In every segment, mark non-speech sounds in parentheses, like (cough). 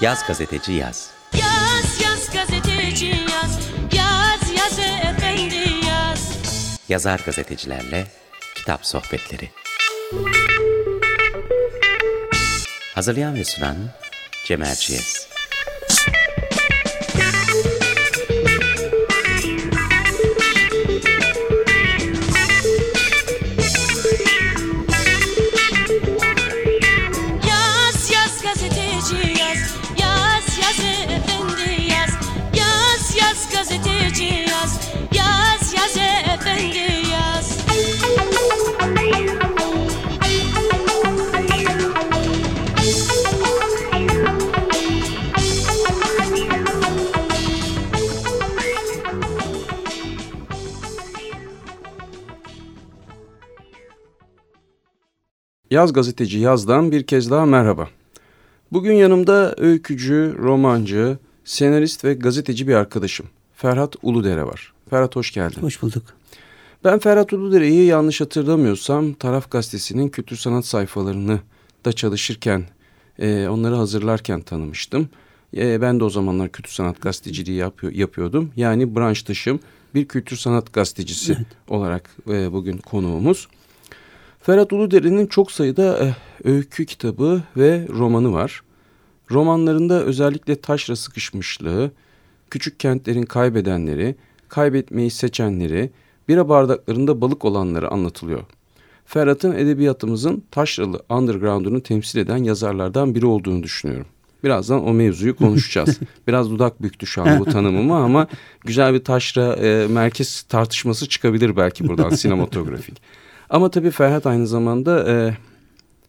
Yaz gazeteci yaz. Yaz yaz gazeteci yaz Yaz yaz efendi yaz Yazar gazetecilerle kitap sohbetleri. Hazırlayan ve sunan Cem Erciyes. Yaz Gazeteci Yaz'dan bir kez daha merhaba. Bugün yanımda öykücü, romancı, senarist ve gazeteci bir arkadaşım. Ferhat Uludere var. Ferhat hoş geldin. Hoş bulduk. Ben Ferhat Uludere'yi yanlış hatırlamıyorsam Taraf Gazetesi'nin kültür sanat sayfalarını da çalışırken, e, onları hazırlarken tanımıştım. E, ben de o zamanlar kültür sanat gazeteciliği yapıyor, yapıyordum. Yani branş dışım bir kültür sanat gazetecisi olarak e, bugün konuğumuz. Ferhat Uludere'nin çok sayıda eh, öykü kitabı ve romanı var. Romanlarında özellikle taşra sıkışmışlığı, küçük kentlerin kaybedenleri, kaybetmeyi seçenleri, bira bardaklarında balık olanları anlatılıyor. Ferhat'ın edebiyatımızın taşralı underground'unu temsil eden yazarlardan biri olduğunu düşünüyorum. Birazdan o mevzuyu konuşacağız. (laughs) Biraz dudak büktü şu an bu (laughs) tanımıma ama güzel bir taşra e, merkez tartışması çıkabilir belki buradan (laughs) sinematografik. Ama tabii Ferhat aynı zamanda e,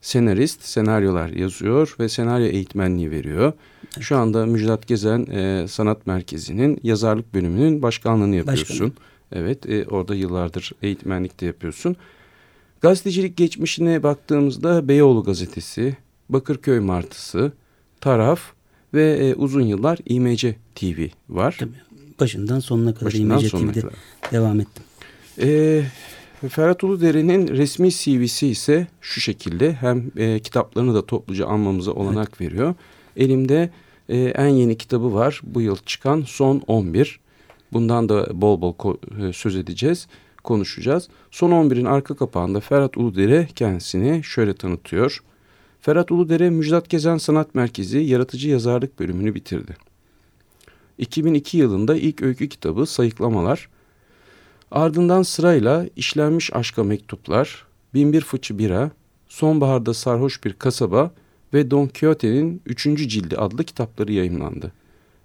senarist, senaryolar yazıyor ve senaryo eğitmenliği veriyor. Şu anda Müjdat Gezen e, Sanat Merkezi'nin yazarlık bölümünün başkanlığını yapıyorsun. Başkanım. Evet, e, orada yıllardır eğitmenlik de yapıyorsun. Gazetecilik geçmişine baktığımızda Beyoğlu Gazetesi, Bakırköy Martısı, Taraf ve e, uzun yıllar İMC TV var. Tabii. Başından sonuna kadar Başından İmece sonuna TV'de kadar. devam ettim. Ee, Ferhat Uludere'nin resmi CV'si ise şu şekilde hem e, kitaplarını da topluca anmamıza olanak veriyor. Elimde e, en yeni kitabı var bu yıl çıkan Son 11. Bundan da bol bol e, söz edeceğiz, konuşacağız. Son 11'in arka kapağında Ferhat Uludere kendisini şöyle tanıtıyor. Ferhat Uludere Müjdat Gezen Sanat Merkezi Yaratıcı Yazarlık bölümünü bitirdi. 2002 yılında ilk öykü kitabı Sayıklamalar, Ardından sırayla işlenmiş aşka mektuplar, Binbir Fıçı Bira, Sonbaharda Sarhoş Bir Kasaba ve Don Quixote'nin 3. cildi adlı kitapları yayımlandı.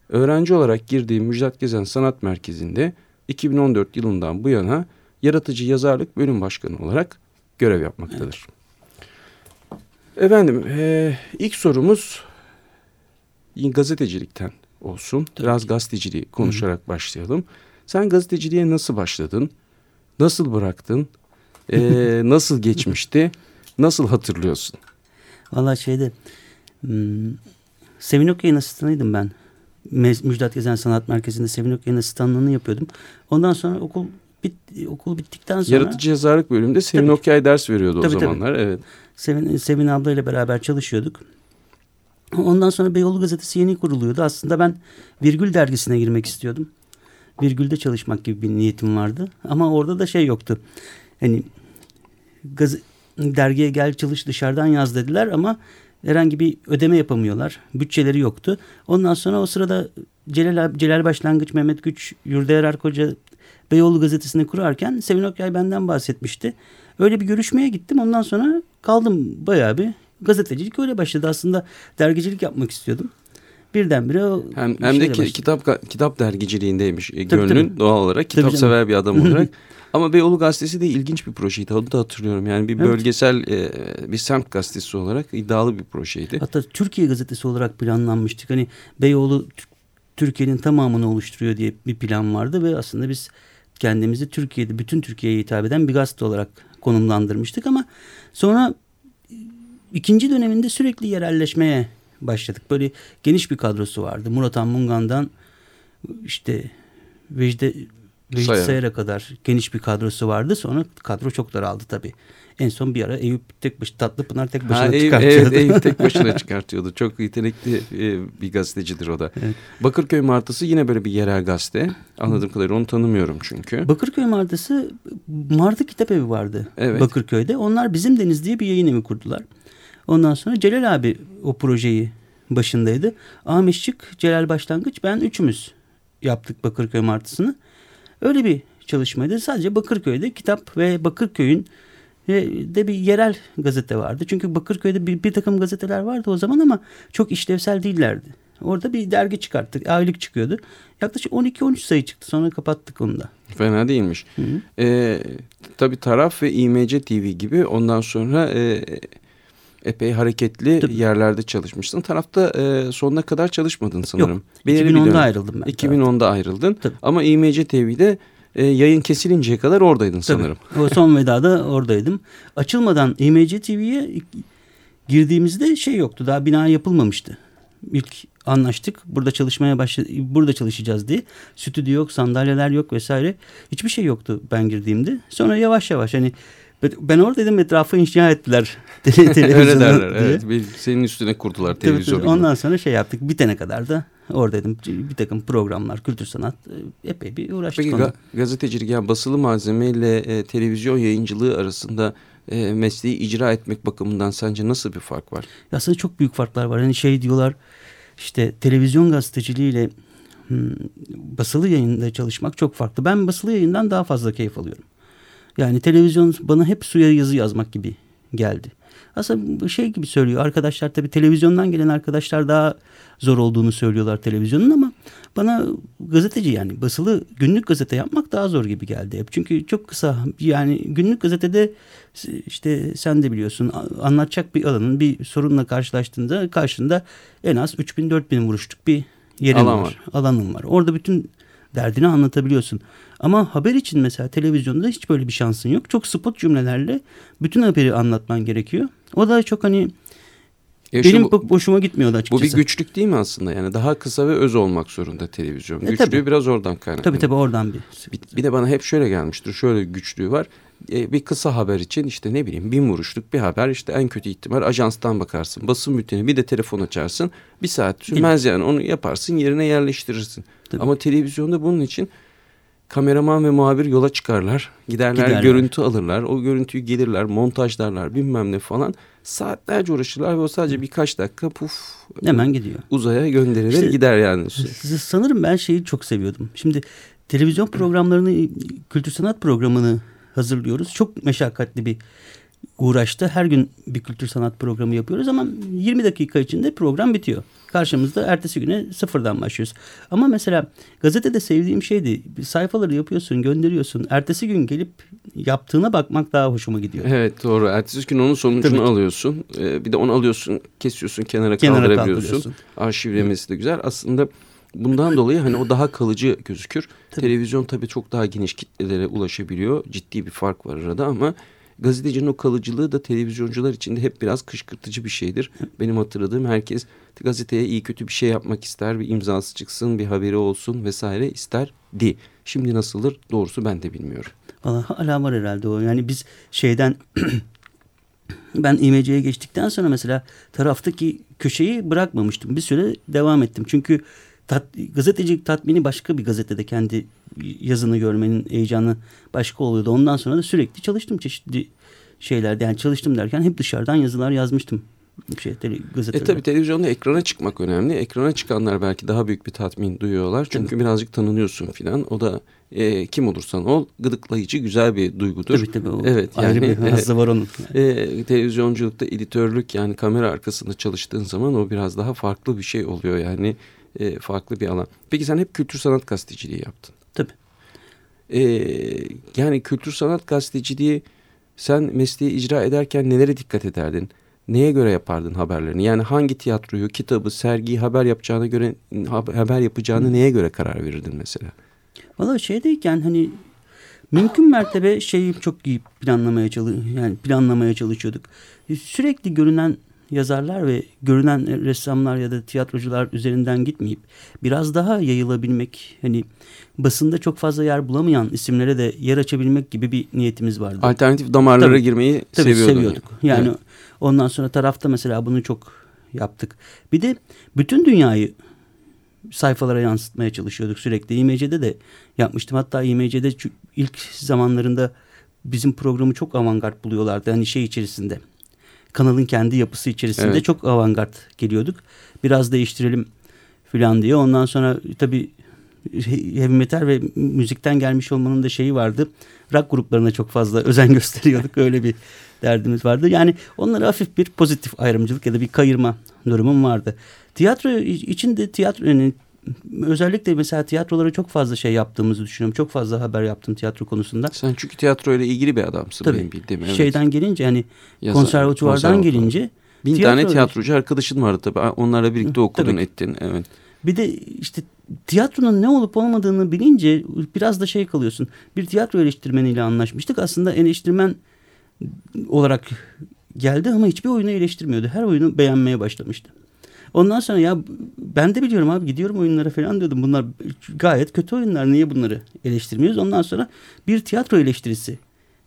Öğrenci olarak girdiği Müjdat Gezen Sanat Merkezi'nde 2014 yılından bu yana yaratıcı yazarlık bölüm başkanı olarak görev yapmaktadır. Efendim eee, ilk sorumuz gazetecilikten olsun. Biraz gazeteciliği konuşarak başlayalım. Sen gazeteciliğe nasıl başladın? Nasıl bıraktın? Ee, (laughs) nasıl geçmişti? Nasıl hatırlıyorsun? Valla şeyde hmm, Sevin Okyay'ın asistanıydım ben. Müjdat Gezen Sanat Merkezi'nde Sevin Okyay'ın asistanlığını yapıyordum. Ondan sonra okul bit, okul bittikten sonra Yaratıcı yazarlık bölümünde Sevin Tabii. Okyay ders veriyordu Tabii, o tabii. zamanlar. Evet. Sevin, Sevin abla ile beraber çalışıyorduk. Ondan sonra Beyoğlu Gazetesi yeni kuruluyordu. Aslında ben Virgül dergisine girmek istiyordum. Virgül'de çalışmak gibi bir niyetim vardı. Ama orada da şey yoktu. Hani gaz dergiye gel çalış dışarıdan yaz dediler ama herhangi bir ödeme yapamıyorlar. Bütçeleri yoktu. Ondan sonra o sırada Celal, Celal Başlangıç, Mehmet Güç, Yurdaer Arkoca Beyoğlu gazetesini kurarken Sevin Okyay benden bahsetmişti. Öyle bir görüşmeye gittim. Ondan sonra kaldım bayağı bir. Gazetecilik öyle başladı. Aslında dergicilik yapmak istiyordum. Birdenbire Hem, hem de ki- başladı. kitap kitap dergiciliğindeymiş e, Tabii, gönlün tabii. doğal olarak kitap canım. sever bir adam olarak. (laughs) Ama Beyoğlu Gazetesi de ilginç bir projeydi. Onu da hatırlıyorum. Yani bir Evet. bölgesel e, bir semt gazetesi olarak iddialı bir projeydi. Hatta Türkiye gazetesi olarak planlanmıştık. Hani Beyoğlu Tür- Türkiye'nin tamamını oluşturuyor diye bir plan vardı ve aslında biz kendimizi Türkiye'de bütün Türkiye'ye hitap eden bir gazete olarak konumlandırmıştık ama sonra ikinci döneminde sürekli yerelleşmeye başladık. Böyle geniş bir kadrosu vardı. Murat Anmungan'dan işte Reşit Sayar. Sayar'a kadar geniş bir kadrosu vardı. Sonra kadro çok daraldı tabii. En son bir ara Eyüp tek başı Tatlıpınar tek başına Ha, Eyüp, çıkartıyordu. evet, Eyüp tek (laughs) başına çıkartıyordu. Çok yetenekli e, bir gazetecidir o da. Evet. Bakırköy Martısı yine böyle bir yerel gazete. Anladığım kadarıyla onu tanımıyorum çünkü. Bakırköy Martısı Martı Kitap Evi vardı Evet. Bakırköy'de. Onlar Bizim Deniz diye bir yayın evi kurdular. Ondan sonra Celal abi o projeyi başındaydı. Ahmet Şık, Celal Başlangıç ben üçümüz yaptık Bakırköy Martısı'nı. Öyle bir çalışmaydı. Sadece Bakırköy'de kitap ve Bakırköy'ün e, de bir yerel gazete vardı. Çünkü Bakırköy'de bir, bir takım gazeteler vardı o zaman ama çok işlevsel değillerdi. Orada bir dergi çıkarttık. Aylık çıkıyordu. Yaklaşık 12-13 sayı çıktı. Sonra kapattık onu da. Fena değilmiş. E, tabii Taraf ve İMC TV gibi ondan sonra e, epey hareketli Tabii. yerlerde çalışmışsın. Tarafta e, sonuna kadar çalışmadın sanırım. Yok. Belirli bir 2010'da dönem. ayrıldım ben. 2010'da ayrıldın. Tabii. Ama İMC TV'de e, yayın kesilinceye kadar oradaydın Tabii. sanırım. O son vedada oradaydım. Açılmadan IMC TV'ye girdiğimizde şey yoktu. Daha bina yapılmamıştı. İlk anlaştık. Burada çalışmaya başladı. Burada çalışacağız diye. Stüdyo yok, sandalyeler yok vesaire. Hiçbir şey yoktu ben girdiğimde. Sonra yavaş yavaş hani ben oradaydım etrafı inşa ettiler. (laughs) Öyle derler. diye. Evet. Bir- Senin üstüne kurdular televizyonu. Ondan sonra şey yaptık. Bitene kadar da oradaydım. Bir takım programlar, kültür sanat e, epey bir uğraştık. Peki ga- gazetecilik yani basılı malzeme ile e, televizyon yayıncılığı arasında e, mesleği icra etmek bakımından sence nasıl bir fark var? Aslında çok büyük farklar var. Hani şey diyorlar işte televizyon gazeteciliğiyle hmm, basılı yayında çalışmak çok farklı. Ben basılı yayından daha fazla keyif alıyorum. Yani televizyon bana hep suya yazı yazmak gibi geldi. Aslında şey gibi söylüyor arkadaşlar tabii televizyondan gelen arkadaşlar daha zor olduğunu söylüyorlar televizyonun ama bana gazeteci yani basılı günlük gazete yapmak daha zor gibi geldi hep. Çünkü çok kısa yani günlük gazetede işte sen de biliyorsun anlatacak bir alanın bir sorunla karşılaştığında karşında en az 3000-4000 vuruşluk bir yerin Alan var, var. alanın var. Orada bütün derdini anlatabiliyorsun. Ama haber için mesela televizyonda hiç böyle bir şansın yok. Çok spot cümlelerle bütün haberi anlatman gerekiyor. O da çok hani E benim bu, bu, hoşuma gitmiyordu bu açıkçası. bir güçlük değil mi aslında? Yani daha kısa ve öz olmak zorunda televizyon. E, Güçlüğü tabii. biraz oradan kaynaklanıyor. Tabii tabii oradan bir. Bir, bir de bana hep şöyle gelmiştir. Şöyle güçlüğü var. E, bir kısa haber için işte ne bileyim bin vuruşluk bir haber işte en kötü ihtimal ajanstan bakarsın. Basın bülteni bir de telefon açarsın. Bir saat sürmez yani onu yaparsın yerine yerleştirirsin. Tabii. Ama televizyonda bunun için kameraman ve muhabir yola çıkarlar. Giderler, Giderler. görüntü alırlar. O görüntüyü gelirler montajlarlar bilmem ne falan. Saatlerce uğraşırlar ve o sadece birkaç dakika puf Hemen gidiyor. uzaya gönderilir İşte- gider yani. Sanırım ben şeyi çok seviyordum. Şimdi televizyon programlarını, kültür sanat programını hazırlıyoruz. Çok meşakkatli bir uğraştı. Her gün bir kültür sanat programı yapıyoruz ama 20 dakika içinde program bitiyor. Karşımızda ertesi güne sıfırdan başlıyoruz. Ama mesela gazetede sevdiğim şeydi. Sayfaları yapıyorsun, gönderiyorsun. Ertesi gün gelip yaptığına bakmak daha hoşuma gidiyor. Evet doğru. Ertesi gün onun sonucunu Tabii. alıyorsun. Ee, bir de onu alıyorsun, kesiyorsun, kenara, Kenara kaldırabiliyorsun. Arşivlemesi de güzel. Aslında bundan dolayı hani o daha kalıcı gözükür. Tabii. Televizyon tabii çok daha geniş kitlelere ulaşabiliyor. Ciddi bir fark var arada ama gazetecinin o kalıcılığı da televizyoncular için de hep biraz kışkırtıcı bir şeydir. Benim hatırladığım herkes gazeteye iyi kötü bir şey yapmak ister. Bir imzası çıksın, bir haberi olsun vesaire isterdi. Şimdi nasıldır doğrusu ben de bilmiyorum. Valla hala var herhalde o. Yani biz şeyden (clears throat) ben IMC'ye geçtikten sonra mesela taraftaki köşeyi bırakmamıştım. Bir süre devam ettim. Çünkü tat, gazetecilik tatmini başka bir gazetede kendi yazını görmenin heyecanı başka oluyordu. Ondan sonra da sürekli çalıştım çeşitli şeylerde. Yani çalıştım derken hep dışarıdan yazılar yazmıştım. Şey, tele, E tabi televizyonda ekrana çıkmak önemli. Ekrana çıkanlar belki daha büyük bir tatmin duyuyorlar. Çünkü birazcık tanınıyorsun filan. O da e, kim olursan ol gıdıklayıcı güzel bir duygudur. Tabii tabii. O Evet ayrı yani bir hazzı var onun. e, televizyonculukta editörlük yani kamera arkasında çalıştığın zaman o biraz daha farklı bir şey oluyor. Yani e, farklı bir alan. Peki sen hep kültür sanat gazeteciliği yaptın. E, yani kültür sanat gazeteciliği sen mesleği icra ederken nelere dikkat ederdin? Neye göre yapardın haberlerini? Yani hangi tiyatroyu, kitabı, sergiyi haber yapacağına göre haber yapacağını neye göre karar verirdin mesela? Valla şeydeyken hani mümkün mertebe şeyi çok iyi planlamaya çalış yani planlamaya çalışıyorduk. Sürekli görünen yazarlar ve görünen ressamlar ya da tiyatrocular üzerinden gitmeyip biraz daha yayılabilmek hani basında çok fazla yer bulamayan isimlere de yer açabilmek gibi bir niyetimiz vardı. Alternatif damarlara Tabii, girmeyi Tabii seviyorduk. Yani Evet. ondan sonra tarafta mesela bunu çok yaptık. Bir de bütün dünyayı sayfalara yansıtmaya çalışıyorduk sürekli. İMC'de de yapmıştım. Hatta İMC'de ilk zamanlarında bizim programı çok avantgard buluyorlardı. Hani şey içerisinde. Kanalın kendi yapısı içerisinde Evet. çok avantgard geliyorduk. Biraz değiştirelim falan diye. Ondan sonra tabii heavy metal ve müzikten gelmiş olmanın da şeyi vardı. Rock gruplarına çok fazla (laughs) özen gösteriyorduk. Öyle bir derdimiz vardı. Yani onlara hafif bir pozitif ayrımcılık ya da bir kayırma durumum vardı. Tiyatro için de tiyatro yani özellikle mesela tiyatrolara çok fazla şey yaptığımızı düşünüyorum. Çok fazla haber yaptım tiyatro konusunda. Sen çünkü tiyatro ile ilgili bir adamsın Tabii. benim bildiğim. Evet. Şeyden gelince hani Yazar, konservatuvardan konservatuvar. gelince Bin tiyatro- tane tiyatrocu arkadaşın vardı tabii. Onlarla birlikte okudun tabii. ettin. Evet. Bir de işte tiyatronun ne olup olmadığını bilince biraz da şey kalıyorsun. Bir tiyatro eleştirmeniyle anlaşmıştık. Aslında eleştirmen olarak geldi ama hiçbir oyunu eleştirmiyordu. Her oyunu beğenmeye başlamıştı. Ondan sonra ya ben de biliyorum abi gidiyorum oyunlara falan diyordum. Bunlar gayet kötü oyunlar. Niye bunları eleştirmiyoruz? Ondan sonra bir tiyatro eleştirisi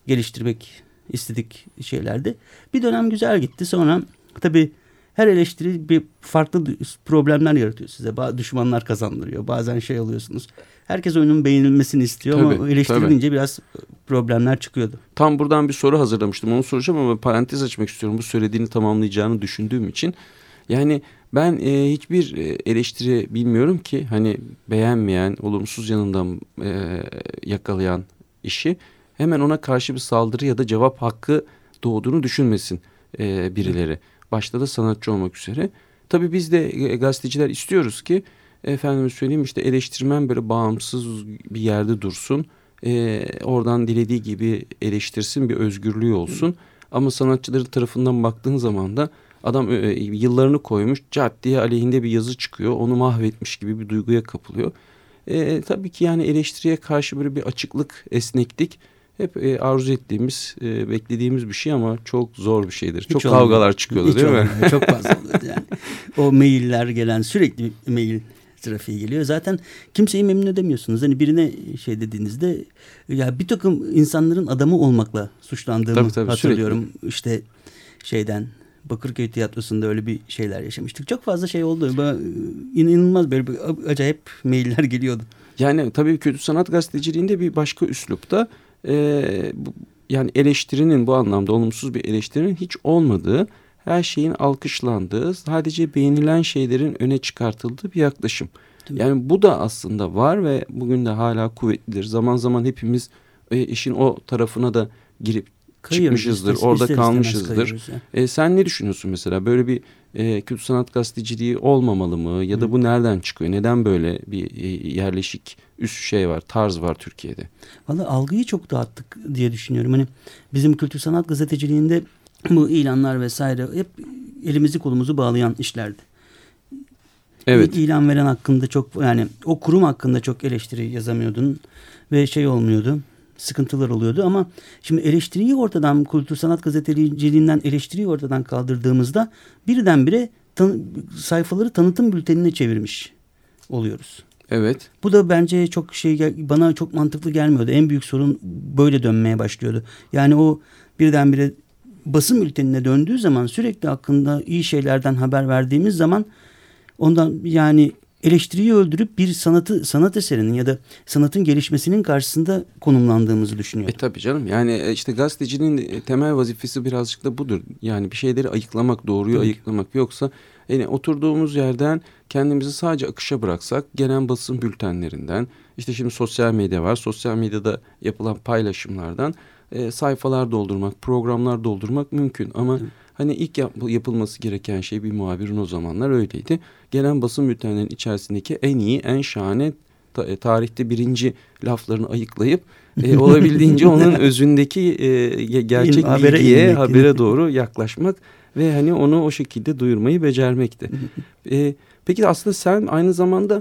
geliştirmek istedik şeylerde. Bir dönem güzel gitti. Sonra tabii her eleştiri bir farklı problemler yaratıyor size. Ba- Düşmanlar kazandırıyor. Bazen şey alıyorsunuz. Herkes oyunun beğenilmesini istiyor Tabii, ama eleştirilince biraz problemler çıkıyordu. Tam buradan bir soru hazırlamıştım. Onu soracağım ama parantez açmak istiyorum. Bu söylediğini tamamlayacağını düşündüğüm için. Yani ben e, hiçbir e, eleştiri bilmiyorum ki hani beğenmeyen, olumsuz yanından e, yakalayan işi hemen ona karşı bir saldırı ya da cevap hakkı doğduğunu düşünmesin e, birileri. Başta da sanatçı olmak üzere. Tabii biz de e, gazeteciler istiyoruz ki efendim söyleyeyim işte eleştirmen böyle bağımsız bir yerde dursun. E, oradan dilediği gibi eleştirsin bir özgürlüğü olsun. Ama sanatçıların tarafından baktığın zaman da adam e, yıllarını koymuş cart diye aleyhinde bir yazı çıkıyor. Onu mahvetmiş gibi bir duyguya kapılıyor. E, tabii ki yani eleştiriye karşı böyle bir açıklık, esneklik hep e, arzu ettiğimiz, e, beklediğimiz bir şey ama çok zor bir şeydir. Hiç çok olmuyor. kavgalar çıkıyordu Hiç değil mi? olmuyor. (laughs) Çok fazla oluyordu yani. O mailler gelen sürekli mail trafiği geliyor. Zaten kimseyi memnun edemiyorsunuz. Hani birine şey dediğinizde ya bir takım insanların adamı olmakla suçlandığımı Tabii, tabii, hatırlıyorum. İşte şeyden Bakırköy Tiyatrosu'nda öyle bir şeyler yaşamıştık. Çok fazla şey oldu. Bana, e, inanılmaz böyle bir acayip (laughs) mailler geliyordu. Yani tabii kötü sanat gazeteciliğinde bir başka üslupta e, bu, yani eleştirinin bu anlamda olumsuz bir eleştirinin hiç olmadığı, her şeyin alkışlandığı, sadece beğenilen şeylerin öne çıkartıldığı bir yaklaşım. Yani bu da aslında var ve bugün de hala kuvvetlidir. Zaman zaman hepimiz e, işin o tarafına da girip Çıkmışızdır, ister- orada ister kalmışızdır. E, sen ne düşünüyorsun mesela? Böyle bir e, kötü sanat gazeteciliği olmamalı mı? Ya da bu nereden çıkıyor? Neden böyle bir e, yerleşik üst şey var, tarz var Türkiye'de? Valla algıyı çok dağıttık diye düşünüyorum. Hani bizim kültür sanat gazeteciliğinde bu ilanlar vesaire hep elimizi kolumuzu bağlayan işlerdi. Evet. İlan veren hakkında çok yani o kurum hakkında çok eleştiri yazamıyordun ve şey olmuyordu. Sıkıntılar oluyordu ama şimdi eleştiriyi ortadan kültür sanat gazeteciliğinden eleştiriyi ortadan kaldırdığımızda birdenbire tan- sayfaları tanıtım bültenine çevirmiş oluyoruz. Evet. Bu da bence çok şey bana çok mantıklı gelmiyordu. En büyük sorun böyle dönmeye başlıyordu. Yani o birdenbire basın bültenine döndüğü zaman sürekli hakkında iyi şeylerden haber verdiğimiz zaman ondan yani eleştiriyi öldürüp bir sanatı sanat eserinin ya da sanatın gelişmesinin karşısında konumlandığımızı E düşünüyorum. tabii canım. Yani e, işte gazetecinin e, temel vazifesi birazcık da budur. Yani bir şeyleri ayıklamak, doğruyu Tabii ayıklamak. Yoksa yani oturduğumuz yerden kendimizi sadece akışa bıraksak gelen basın bültenlerinden işte şimdi sosyal medya var. Sosyal medyada yapılan paylaşımlardan e, sayfalar doldurmak, programlar doldurmak mümkün. Ama hani ilk yap- yapılması gereken şey bir muhabirin o zamanlar öyleydi. Gelen basın bültenlerinin içerisindeki en iyi, en şahane ta- e, tarihte birinci laflarını ayıklayıp e, (laughs) olabildiğince onun özündeki e, ge- gerçek İn- habere bilgiye, inmek. habere doğru yaklaşmak ve hani onu o şekilde duyurmayı becermekti. (laughs) e, peki aslında sen aynı zamanda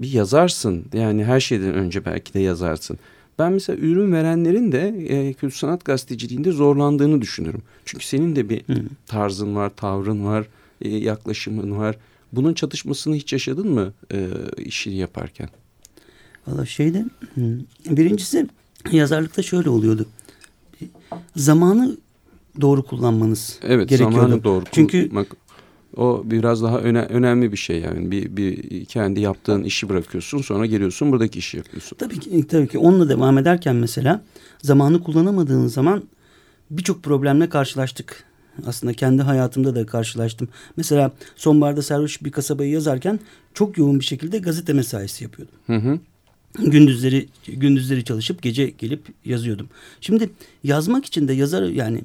bir yazarsın. Yani her şeyden önce belki de yazarsın. Ben mesela ürün verenlerin de e, kültür sanat gazeteciliğinde zorlandığını düşünürüm. Çünkü senin de bir Hı. tarzın var, tavrın var, e, yaklaşımın var. Bunun çatışmasını hiç yaşadın mı e, işini yaparken? Valla şeyde birincisi yazarlıkta şöyle oluyordu. Zamanı doğru kullanmanız Evet, gerekiyordu. zamanı doğru Çünkü kullanmak. O biraz daha öne, önemli bir şey yani. Bir, bir kendi yaptığın işi bırakıyorsun sonra geliyorsun buradaki işi yapıyorsun. tabii ki tabii ki onunla devam ederken mesela zamanı kullanamadığın zaman birçok problemle karşılaştık. Aslında kendi hayatımda da karşılaştım. Mesela sonbaharda sarhoş bir kasabayı yazarken çok yoğun bir şekilde gazete mesaisi yapıyordum. Hı hı. gündüzleri gündüzleri çalışıp gece gelip yazıyordum. Şimdi yazmak için de yazar yani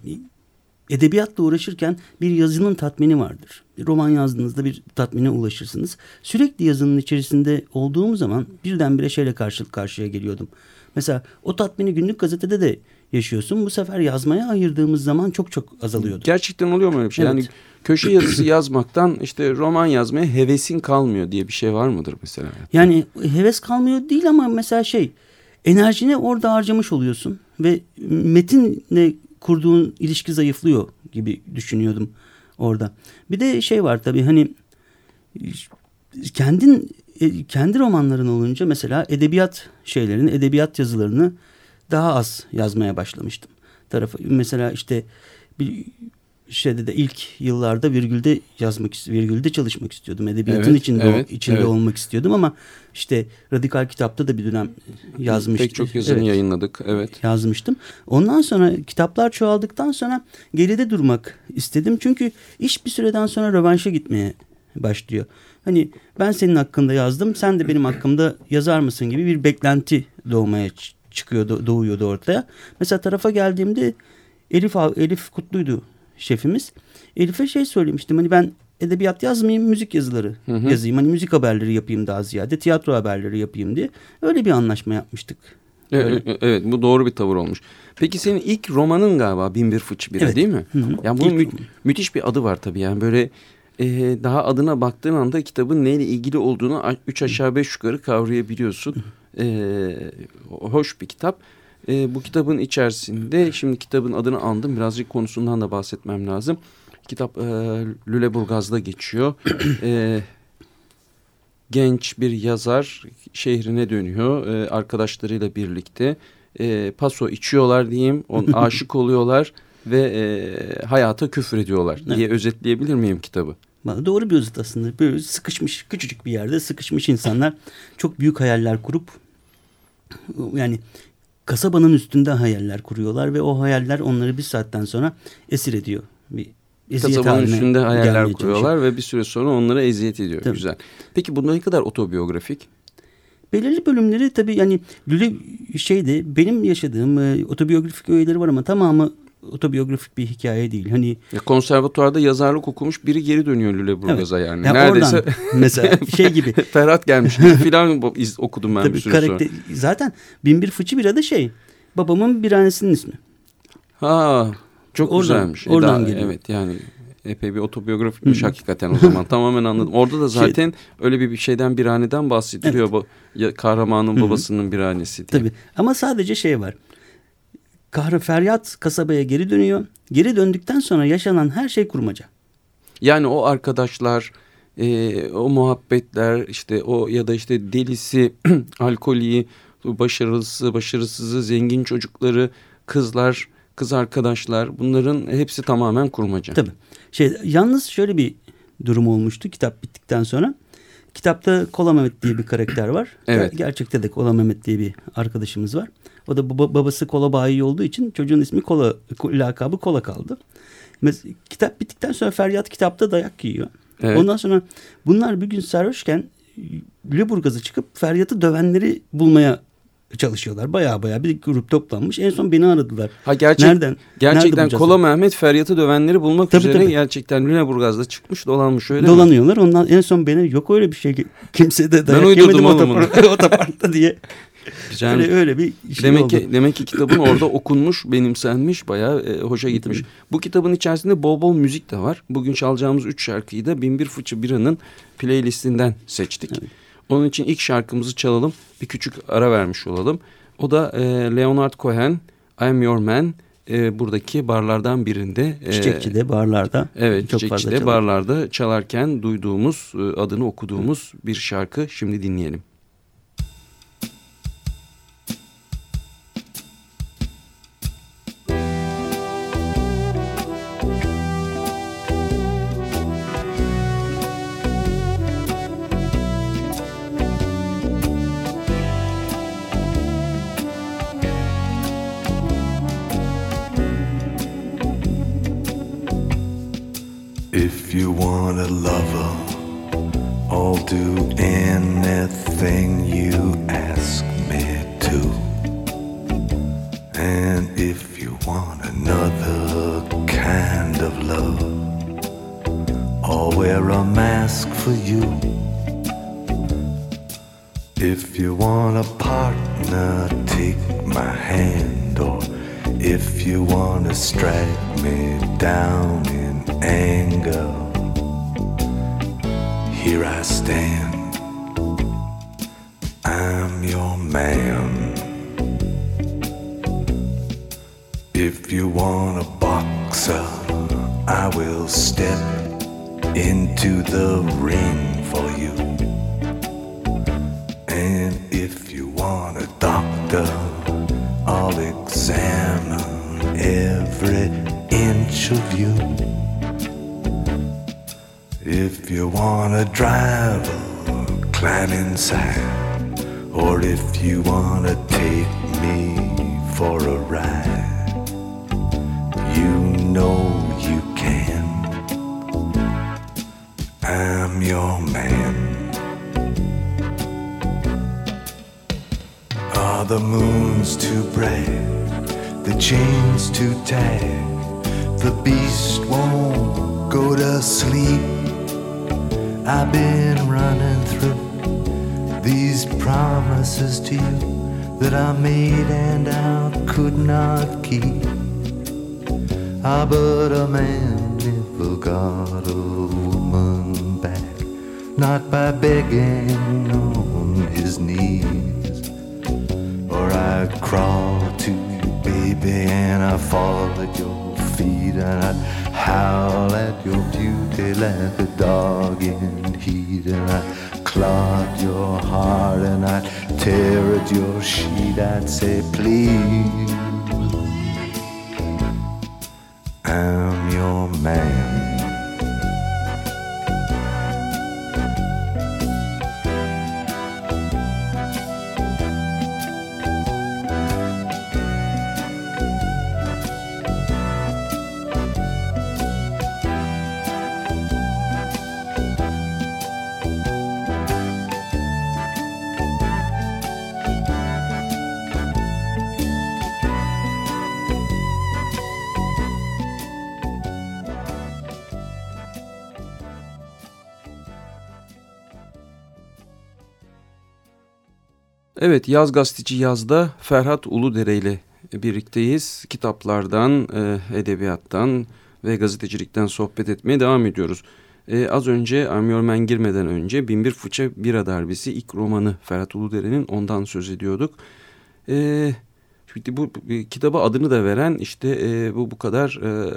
edebiyatla uğraşırken bir yazının tatmini vardır. Bir roman yazdığınızda bir tatmine ulaşırsınız. Sürekli yazının içerisinde olduğum zaman birdenbire şeyle karşı karşıya geliyordum. Mesela o tatmini günlük gazetede de yaşıyorsun. Bu sefer yazmaya ayırdığımız zaman çok çok azalıyordu. Gerçekten oluyor mu öyle bir şey? Evet. Yani köşe yazısı yazmaktan işte roman yazmaya hevesin kalmıyor diye bir şey var mıdır mesela? Yani heves kalmıyor değil ama mesela şey enerjini orada harcamış oluyorsun ve metinle kurduğun ilişki zayıflıyor gibi düşünüyordum orada. Bir de şey var tabii hani kendin e, kendi romanların olunca mesela edebiyat şeylerini, edebiyat yazılarını daha az yazmaya başlamıştım. Tarafı mesela işte bir şeyde de ilk yıllarda virgülde yazmak virgülde çalışmak istiyordum. Edebiyatın Evet, içinde evet, içinde evet. olmak istiyordum ama işte radikal kitapta da bir dönem yazmıştım. Pek çok yazını Evet yayınladık. Evet. yazmıştım. Ondan sonra kitaplar çoğaldıktan sonra geride durmak istedim. Çünkü iş bir süreden sonra rövanşa gitmeye başlıyor. Hani ben senin hakkında yazdım, sen de benim hakkımda yazar mısın gibi bir beklenti doğmaya çıkıyordu, doğuyordu ortaya. Mesela tarafa geldiğimde Elif Elif Kutlu'ydu şefimiz. Elif'e şey söylemiştim. Hani ben edebiyat yazmayayım, müzik yazıları Hı hı. yazayım. Hani müzik haberleri yapayım daha ziyade, tiyatro haberleri yapayım diye. Öyle bir anlaşma yapmıştık. Evet, Öyle. e- evet bu doğru bir tavır olmuş. Peki senin ilk romanın galiba Binbir Fıç Bira Evet. değil mi? Hı hı. Yani bunun mü- müthiş bir adı var tabii yani böyle e, daha adına baktığın anda kitabın neyle ilgili olduğunu üç aşağı beş yukarı kavrayabiliyorsun. E, hoş bir kitap. E, bu kitabın içerisinde şimdi kitabın adını andım birazcık konusundan da bahsetmem lazım. Kitap e, Lüleburgaz'da geçiyor. (coughs) e, genç bir yazar şehrine dönüyor e, arkadaşlarıyla birlikte. E, paso içiyorlar diyeyim, on, (laughs) aşık oluyorlar ve e, hayata küfür ediyorlar diye özetleyebilir miyim kitabı? Doğru bir özet aslında. Böyle sıkışmış, küçücük bir yerde sıkışmış insanlar çok büyük hayaller kurup yani kasabanın üstünde hayaller kuruyorlar ve o hayaller onları bir saatten sonra esir ediyor. Bir Kasabanın üstünde hayaller kuruyorlar ve bir süre sonra onlara eziyet ediyor. Tabii. Güzel. Peki bu ne kadar otobiyografik? Belirli bölümleri tabii yani lüle benim yaşadığım e, otobiyografik öğeleri var ama tamamı otobiyografik bir hikaye değil. Hani Ya konservatuvarda yazarlık okumuş biri geri dönüyor Lüleburgaz'a yani. ya Neredeyse oradan (laughs) mesela şey gibi (laughs) Ferhat gelmiş filan okudum ben bir tabii süre sonra. karakter zaten Binbir Fıçı bir adı şey babamın bir annesinin ismi. Ha çok Oradan- güzelmiş. E, oradan geliyor. Evet yani epey bir otobiyografikmiş hakikaten o zaman. (laughs) Tamamen anladım. Orada da Şey- zaten öyle bir bir şeyden bir haneden bahsediliyor. Bu ya, kahramanın babasının bir hanesi diye. Tabii ama sadece şey var. Kahra Feryat kasabaya geri dönüyor. Geri döndükten sonra yaşanan her şey kurmaca. Yani o arkadaşlar, e, o muhabbetler işte o ya da işte delisi, (clears throat) alkolü, başarılısı, başarısızı, zengin çocukları, kızlar, kız arkadaşlar bunların hepsi tamamen kurmaca. Tabii. Şey, yalnız şöyle bir durum olmuştu kitap bittikten sonra. Kitapta Kola Mehmet diye bir karakter var. Evet. Ger- Gerçekte de Kola Mehmet diye bir arkadaşımız var. O da baba- babası kola bayi olduğu için çocuğun ismi Kola, ko- lakabı Kola kaldı. Mes- kitap bittikten sonra Feryat kitapta dayak yiyor. Evet. Ondan sonra bunlar bir gün sarhoşken Lüleburgaz'a çıkıp Feryat'ı dövenleri bulmaya çalışıyorlar. Baya baya bir grup toplanmış. En son beni aradılar. Ha gerçek, Nereden? Nerede gerçekten bulacağız? Kola Mehmet Feryat'ı dövenleri bulmak Tabii, üzere tabii. gerçekten Lüleburgaz'da çıkmış dolanmış öyle mi? Dolanıyorlar. Ondan en son beni yok öyle bir şey. Kimse de dayak uydurdum yemedim oğlum otopar- otoparkta diye. Güzelmiş. Öyle, öyle bir şey Demek oldu. ki demek ki kitabın orada okunmuş, benimsenmiş, bayağı e, hoşa gitmiş. Bu kitabın içerisinde bol bol müzik de var. Bugün çalacağımız üç şarkıyı da Binbir Fıçı Bira'nın playlistinden seçtik. Onun için ilk şarkımızı çalalım. Bir küçük ara vermiş olalım. O da e, Leonard Cohen, I Am Your Man e, buradaki barlardan birinde. E, Çiçekçi'de, barlarda. Evet, çok Çiçekçi'de, barlarda çalarken duyduğumuz, e, adını okuduğumuz bir şarkı. Şimdi dinleyelim. The moon's too bright, the chain's too tight, the beast won't go to sleep. I've been running through these promises to you that I made and I could not keep. Ah, but a man never got a woman back, not by begging on his knees. Crawl to you, baby, and I fall at your feet, and I'd howl at your beauty like a dog in heat, and I'd clog your heart, and I'd tear at your sheet. And I'd say, please, Evet Yaz Gazeteci Yaz'da Ferhat Uludere ile birlikteyiz. Kitaplardan, e, edebiyattan ve gazetecilikten sohbet etmeye devam ediyoruz. E, az önce Amyormen girmeden önce Binbir Fıça Bira Darbesi ilk romanı Ferhat Uludere'nin ondan söz ediyorduk. E, şimdi bu kitabı adını da veren işte e, bu bu kadar e,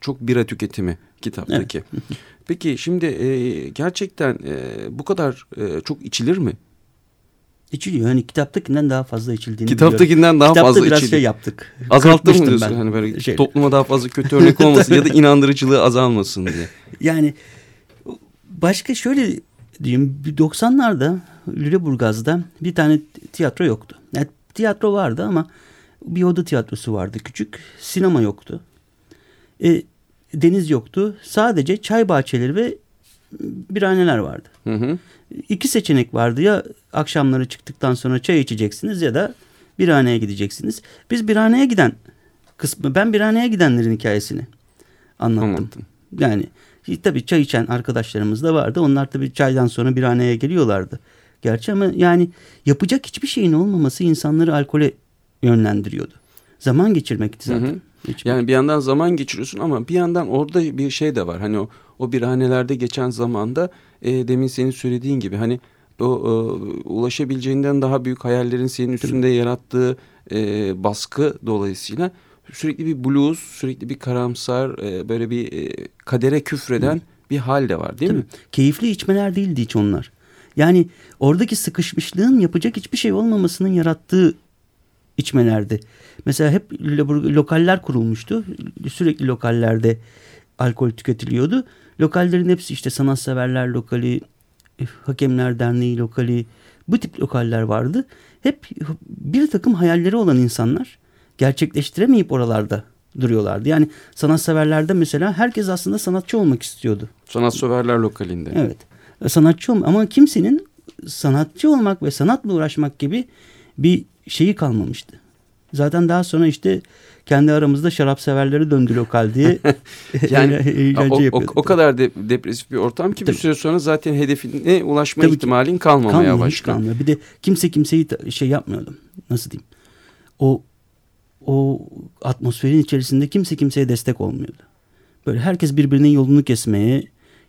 çok bira tüketimi kitaptaki. Evet. (laughs) Peki şimdi e, gerçekten e, bu kadar e, çok içilir mi? İçiliyor. Hani kitaptakinden daha fazla içildiğini Kitaptakinden biliyorum. daha Kitapta fazla biraz içiliyor. şey yaptık. Azalttın mı diyorsun? Ben. Hani böyle şey. topluma daha fazla kötü örnek (laughs) olmasın ya da inandırıcılığı azalmasın diye. Yani başka şöyle diyeyim 90'larda Lüleburgaz'da bir tane tiyatro yoktu. Yani tiyatro vardı ama bir oda tiyatrosu vardı küçük. Sinema yoktu. E, deniz yoktu. Sadece çay bahçeleri ve birhaneler vardı. Hı hı. İki seçenek vardı ya akşamları çıktıktan sonra çay içeceksiniz ya da birhaneye gideceksiniz. Biz birhaneye giden kısmı ben birhaneye gidenlerin hikayesini anlattım. Anlattım. Yani tabii çay içen arkadaşlarımız da vardı. Onlar tabii çaydan sonra birhaneye geliyorlardı. Gerçi ama yani yapacak hiçbir şeyin olmaması insanları alkole yönlendiriyordu. Zaman geçirmekti zaten. Hı hı. Yani bir yandan zaman geçiriyorsun ama bir yandan orada bir şey de var. Hani o, o birhanelerde geçen zamanda e, demin senin söylediğin gibi hani o e, ulaşabileceğinden daha büyük hayallerin senin üstünde yarattığı e, baskı dolayısıyla sürekli bir blues, sürekli bir karamsar, e, böyle bir e, kadere küfreden bir hal de var değil Tabii. mi? Keyifli içmeler değildi hiç onlar. Yani oradaki sıkışmışlığın yapacak hiçbir şey olmamasının yarattığı içmelerdi. Mesela hep lo- lokaller kurulmuştu. Sürekli lokallerde alkol tüketiliyordu. Lokallerin hepsi işte sanatseverler lokali, hakemler derneği lokali bu tip lokaller vardı. Hep bir takım hayalleri olan insanlar gerçekleştiremeyip oralarda duruyorlardı. Yani sanatseverlerde mesela herkes aslında sanatçı olmak istiyordu. Sanatseverler lokalinde. Evet. Sanatçı olmak ama kimsenin sanatçı olmak ve sanatla uğraşmak gibi bir şeyi kalmamıştı. Zaten daha sonra işte kendi aramızda şarap severleri döndü lokal diye (laughs) Yani (laughs) o, o, o kadar de, depresif bir ortam ki bir Tabii. süre sonra zaten hedefine ulaşma Tabii ki. ihtimalin kalmamaya Kalmıyor, başlıyor. kalmıyor. Bir de kimse kimseyi şey yapmıyordu. Nasıl diyeyim? O o atmosferin içerisinde kimse kimseye destek olmuyordu. Böyle herkes birbirinin yolunu kesmeye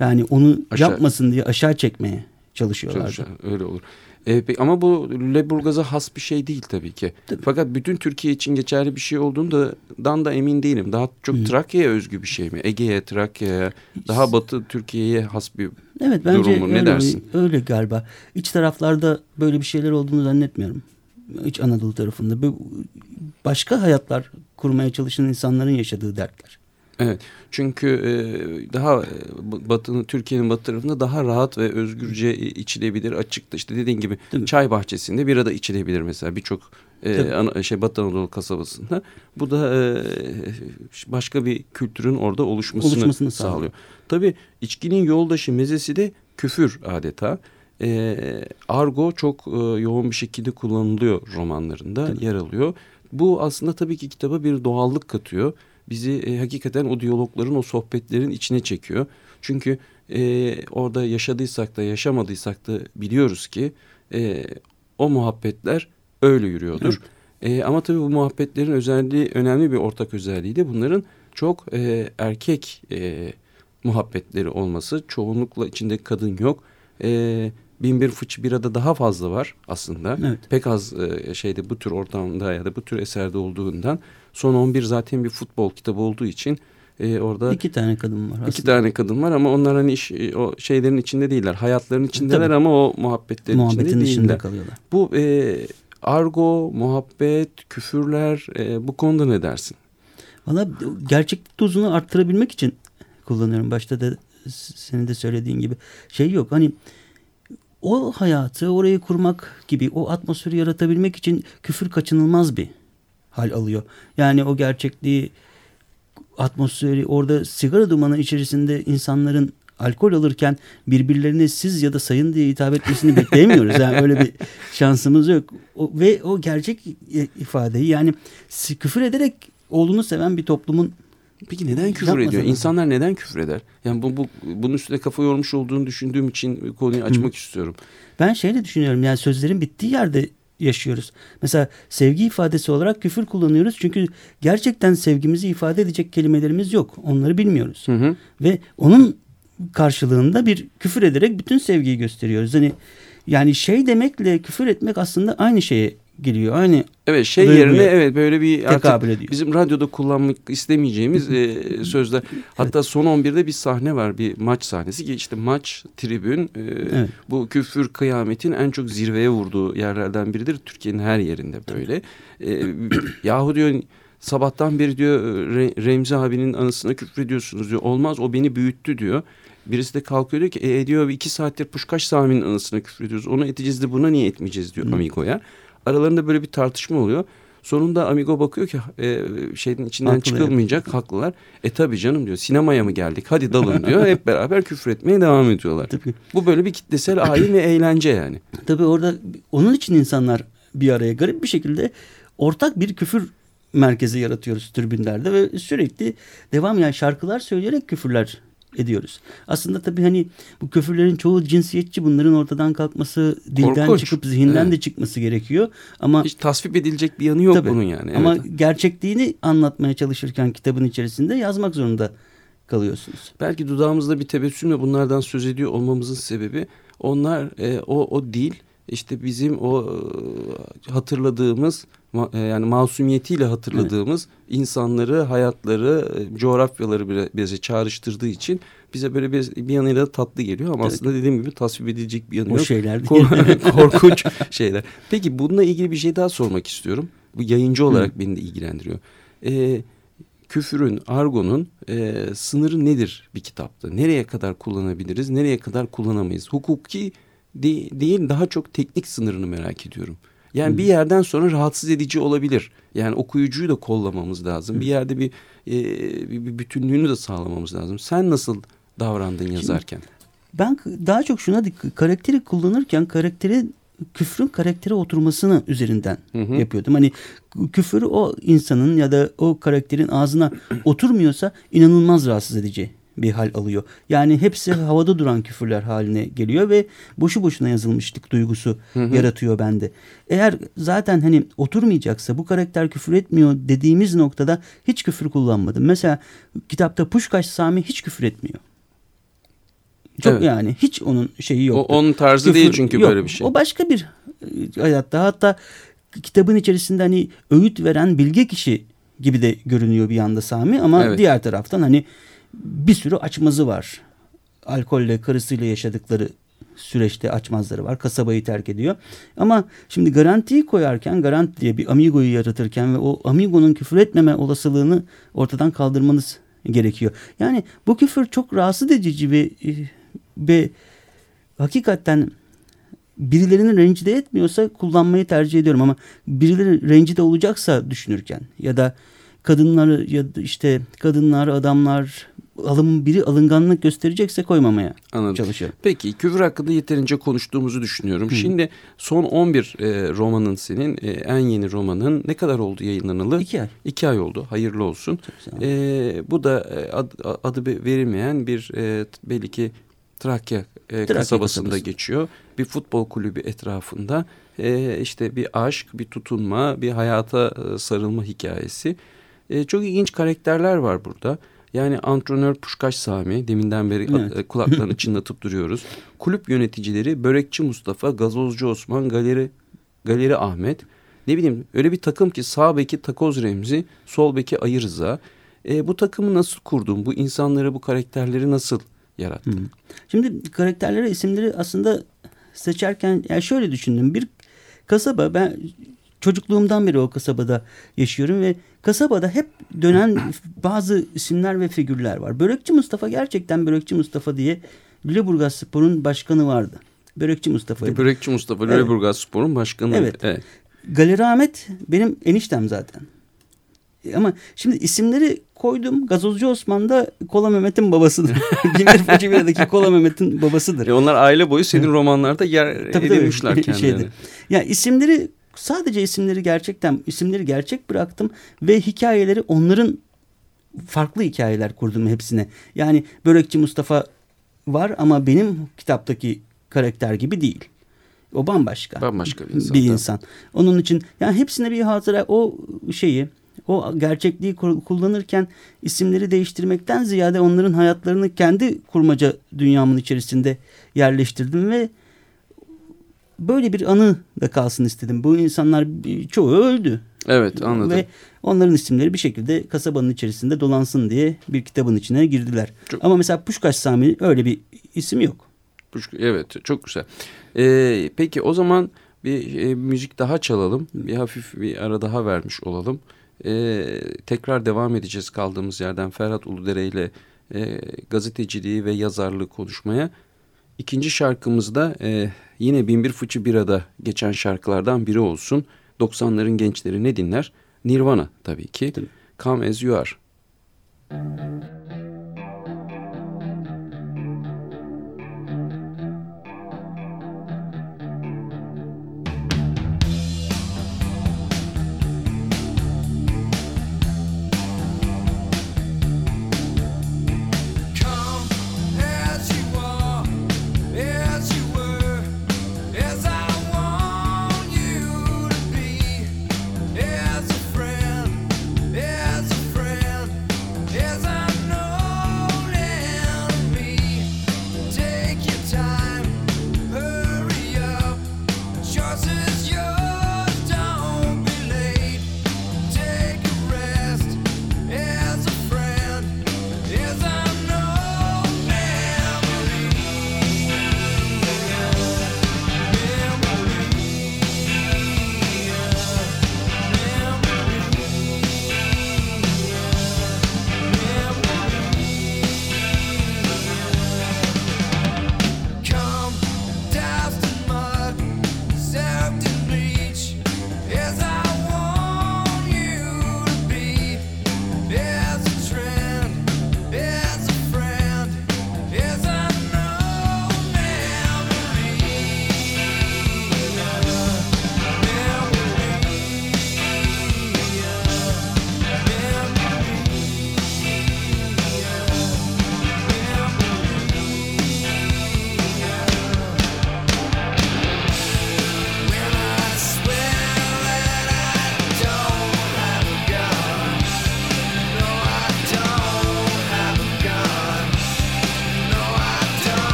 yani onu Aşağı- yapmasın diye aşağı çekmeye çalışıyorlardı. Çalışan, öyle olur. E, ama bu Leburgaz'a has bir şey değil tabii ki. Tabii. Fakat bütün Türkiye için geçerli bir şey olduğundan da emin değilim. Daha çok Trakya'ya özgü bir şey mi? Ege'ye, Trakya'ya, daha batı Türkiye'ye has bir Evet bence durumu. Ne öyle, dersin? öyle galiba. İç taraflarda böyle bir şeyler olduğunu zannetmiyorum. İç Anadolu tarafında. Başka hayatlar kurmaya çalışan insanların yaşadığı dertler. Evet. Çünkü e, daha e, batının Türkiye'nin batı tarafında daha rahat ve özgürce içilebilir açıkta. İşte dediğin gibi çay bahçesinde bir arada içilebilir mesela birçok e, ana- şey Batı Anadolu kasabasında. Bu da e, başka bir kültürün orada oluşmasını, Oluşmasını sağlıyor. sağlıyor. Tabii içkinin yoldaşı mezesi de küfür adeta. E, argo çok e, yoğun bir şekilde kullanılıyor romanlarında yer alıyor. Bu aslında tabii ki kitaba bir doğallık katıyor. Bizi e, hakikaten o diyalogların, o sohbetlerin içine çekiyor. Çünkü e, orada yaşadıysak da yaşamadıysak da biliyoruz ki e, o muhabbetler öyle yürüyordur. E, ama tabii bu muhabbetlerin özelliği, önemli bir ortak özelliği de bunların çok e, erkek e, muhabbetleri olması. Çoğunlukla içinde kadın yok. E, bin bir fıçı bir arada daha fazla var aslında. Evet. Pek az e, şeyde bu tür ortamda ya da bu tür eserde olduğundan. Son 11 zaten bir futbol kitabı olduğu için e, orada İki tane kadın var aslında. iki tane kadın var ama onlar hani iş, e, o şeylerin içinde değiller. Hayatların içindeler Tabii. ama o muhabbetlerin Muhabbetin içinde içinde değiller. kalıyorlar. Bu e, argo, muhabbet, küfürler e, bu konuda ne dersin? Valla gerçeklik dozunu arttırabilmek için kullanıyorum. Başta da senin de söylediğin gibi şey yok. Hani o hayatı orayı kurmak gibi o atmosferi yaratabilmek için küfür kaçınılmaz bir hal alıyor. Yani o gerçekliği atmosferi orada sigara dumanı içerisinde insanların alkol alırken birbirlerine siz ya da sayın diye hitap etmesini bekleyemiyoruz. Yani öyle bir şansımız yok. O, ve o gerçek ifadeyi yani küfür ederek oğlunu seven bir toplumun Peki neden küfür Yapmasın ediyor? lazım. İnsanlar neden küfür eder? Yani bu, bu bunun üstüne kafa yormuş olduğunu düşündüğüm için konuyu açmak istiyorum. Ben şeyle düşünüyorum yani sözlerin bittiği yerde yaşıyoruz. Mesela sevgi ifadesi olarak küfür kullanıyoruz. Çünkü gerçekten sevgimizi ifade edecek kelimelerimiz yok. Onları bilmiyoruz. Hı hı. Ve onun karşılığında bir küfür ederek bütün sevgiyi gösteriyoruz. Hani yani şey demekle küfür etmek aslında aynı şeye geliyor. Aynı Evet şey Duyguya yerine evet böyle bir tekabül ediyor. bizim radyoda kullanmak istemeyeceğimiz e, sözler. (laughs) Hatta son 11'de bir sahne var bir maç sahnesi ki işte maç tribün e, Evet. bu küfür kıyametin en çok zirveye vurduğu yerlerden biridir. Türkiye'nin her yerinde böyle. E, (clears throat) yahu diyor sabahtan beri diyor Re- Remzi abinin anısına küfrediyorsunuz diyor. Olmaz o beni büyüttü diyor. Birisi de kalkıyor diyor ki e, diyor iki saattir Puşkaş Sami'nin anısına küfrediyoruz. Onu edeceğiz de buna niye etmeyeceğiz diyor Amigo'ya. Aralarında böyle bir tartışma oluyor. Sonunda Amigo bakıyor ki e, şeyin içinden Haklı çıkılmayacak haklılar. E tabi canım diyor sinemaya mı geldik hadi dalın diyor. Hep beraber küfür etmeye devam ediyorlar. Tabii. Bu böyle bir kitlesel ayin ve eğlence yani. Tabii orada onun için insanlar bir araya garip bir şekilde ortak bir küfür merkezi yaratıyoruz tribünlerde ve sürekli devam yani şarkılar söyleyerek küfürler ediyoruz. Aslında tabii hani bu küfürlerin çoğu cinsiyetçi bunların ortadan kalkması dilden Korkunç. çıkıp zihinden Evet. de çıkması gerekiyor. Ama Hiç tasvip edilecek bir yanı yok Tabii. bunun yani. Ama Evet. gerçekliğini anlatmaya çalışırken kitabın içerisinde yazmak zorunda kalıyorsunuz. Belki dudağımızda bir tebessümle bunlardan söz ediyor olmamızın sebebi onlar e, o o dil işte bizim o hatırladığımız e, yani masumiyetiyle hatırladığımız insanları, hayatları, e, coğrafyaları bile- bize çağrıştırdığı için bize böyle bir, bir yanıyla tatlı geliyor ama Evet. aslında dediğim gibi tasvip edilecek bir yanı O yok. şeyler değil. Kor- (laughs) (laughs) korkunç şeyler. Peki bununla ilgili bir şey daha sormak istiyorum. Bu yayıncı olarak beni de ilgilendiriyor. Ee, küfürün, argonun e, sınırı nedir bir kitapta? Nereye kadar kullanabiliriz, nereye kadar kullanamayız? Hukuki de- değil daha çok teknik sınırını merak ediyorum. Yani bir yerden sonra rahatsız edici olabilir. Yani okuyucuyu da kollamamız lazım. Bir yerde bir, e, bir, bütünlüğünü de sağlamamız lazım. Sen nasıl davrandın yazarken? Ben daha çok şuna dik- karakteri kullanırken karakteri küfrün karaktere oturmasını üzerinden hı. yapıyordum. Hani küfür o insanın ya da o karakterin ağzına oturmuyorsa inanılmaz rahatsız edici bir hal alıyor. Yani hepsi havada duran küfürler haline geliyor ve boşu boşuna yazılmışlık duygusu yaratıyor bende. Eğer zaten hani oturmayacaksa bu karakter küfür etmiyor dediğimiz noktada hiç küfür kullanmadım. Mesela kitapta Puşkaş Sami hiç küfür etmiyor. Çok Evet. yani hiç onun şeyi O, yok. onun tarzı değil çünkü yok. böyle bir şey. O başka bir e, hayatta. Hatta kitabın içerisinde hani öğüt veren bilge kişi gibi de görünüyor bir yanda Sami ama Evet. diğer taraftan hani bir sürü açmazı var. Alkolle karısıyla yaşadıkları süreçte açmazları var. Kasabayı terk ediyor. Ama şimdi garantiyi koyarken, garanti diye bir amigoyu yaratırken ve o amigonun küfür etmeme olasılığını ortadan kaldırmanız gerekiyor. Yani bu küfür çok rahatsız edici ve, ve hakikaten birilerini rencide etmiyorsa kullanmayı tercih ediyorum ama birileri rencide olacaksa düşünürken ya da kadınları ya da işte kadınlar, adamlar alım biri alınganlık gösterecekse koymamaya Anladım. çalışıyorum. Peki küfür hakkında yeterince konuştuğumuzu düşünüyorum. Şimdi son 11 e, romanın senin e, en yeni romanın ne kadar oldu yayınlanalı? İki ay. İki ay oldu. Hayırlı olsun. E, bu da e, ad- adı verilmeyen bir e, belli ki Trakya, e, kasabasında kasabası. geçiyor. Bir futbol kulübü etrafında e, işte bir aşk, bir tutunma, bir hayata e, sarılma hikayesi. E, çok ilginç karakterler var burada. Yani antrenör Puşkaş Sami, deminden beri Evet. e, kulaklarını çınlatıp (laughs) duruyoruz. Kulüp yöneticileri Börekçi Mustafa, Gazozcu Osman, Galeri, Galeri Ahmet. Ne bileyim öyle bir takım ki sağ beki Takoz Remzi, sol beki Ayı Rıza. E, bu takımı nasıl kurdun? Bu insanları, bu karakterleri nasıl yarattın? Şimdi karakterlere isimleri aslında seçerken yani şöyle düşündüm. Bir kasaba ben çocukluğumdan beri o kasabada yaşıyorum ve kasabada hep dönen (coughs) bazı isimler ve figürler var. Börekçi Mustafa gerçekten Börekçi Mustafa diye Lüleburgaz Spor'un başkanı vardı. Börekçi Mustafa. Börekçi Mustafa, Evet. Lüleburgaz Spor'un başkanı. Evet. evet. Galeri Ahmet benim eniştem zaten. Ama şimdi isimleri koydum. Gazozcu Osman da Kola Mehmet'in babasıdır. (laughs) Binler Fıcıbira'daki Kola Mehmet'in babasıdır. E onlar aile boyu senin romanlarda yer Tabii, tabii. edinmişler (laughs) kendilerini. Şeyde. Ya isimleri sadece isimleri gerçekten isimleri gerçek bıraktım ve hikayeleri onların farklı hikayeler kurdum hepsine. Yani Börekçi Mustafa var ama benim kitaptaki karakter gibi değil. O bambaşka. Bambaşka bir insan, Bir insan. Onun için yani hepsine bir hatıra o şeyi o gerçekliği kullanırken isimleri değiştirmekten ziyade onların hayatlarını kendi kurmaca dünyamın içerisinde yerleştirdim ve böyle bir anı da kalsın istedim. Bu insanlar bir- çoğu öldü. Evet anladım. Ve onların isimleri bir şekilde kasabanın içerisinde dolansın diye bir kitabın içine girdiler. Çok- Ama mesela Puşkaş Sami öyle bir isim yok. Puş- Evet çok güzel. Ee, peki o zaman bir e, müzik daha çalalım. Bir hafif bir ara daha vermiş olalım. Ee, tekrar devam edeceğiz kaldığımız yerden Ferhat Uludere ile e, gazeteciliği ve yazarlığı konuşmaya. İkinci şarkımız da e, yine Binbir Fıçı Bira'da geçen şarkılardan biri olsun. 90'ların gençleri ne dinler? Nirvana tabii ki. Come As You Are. Come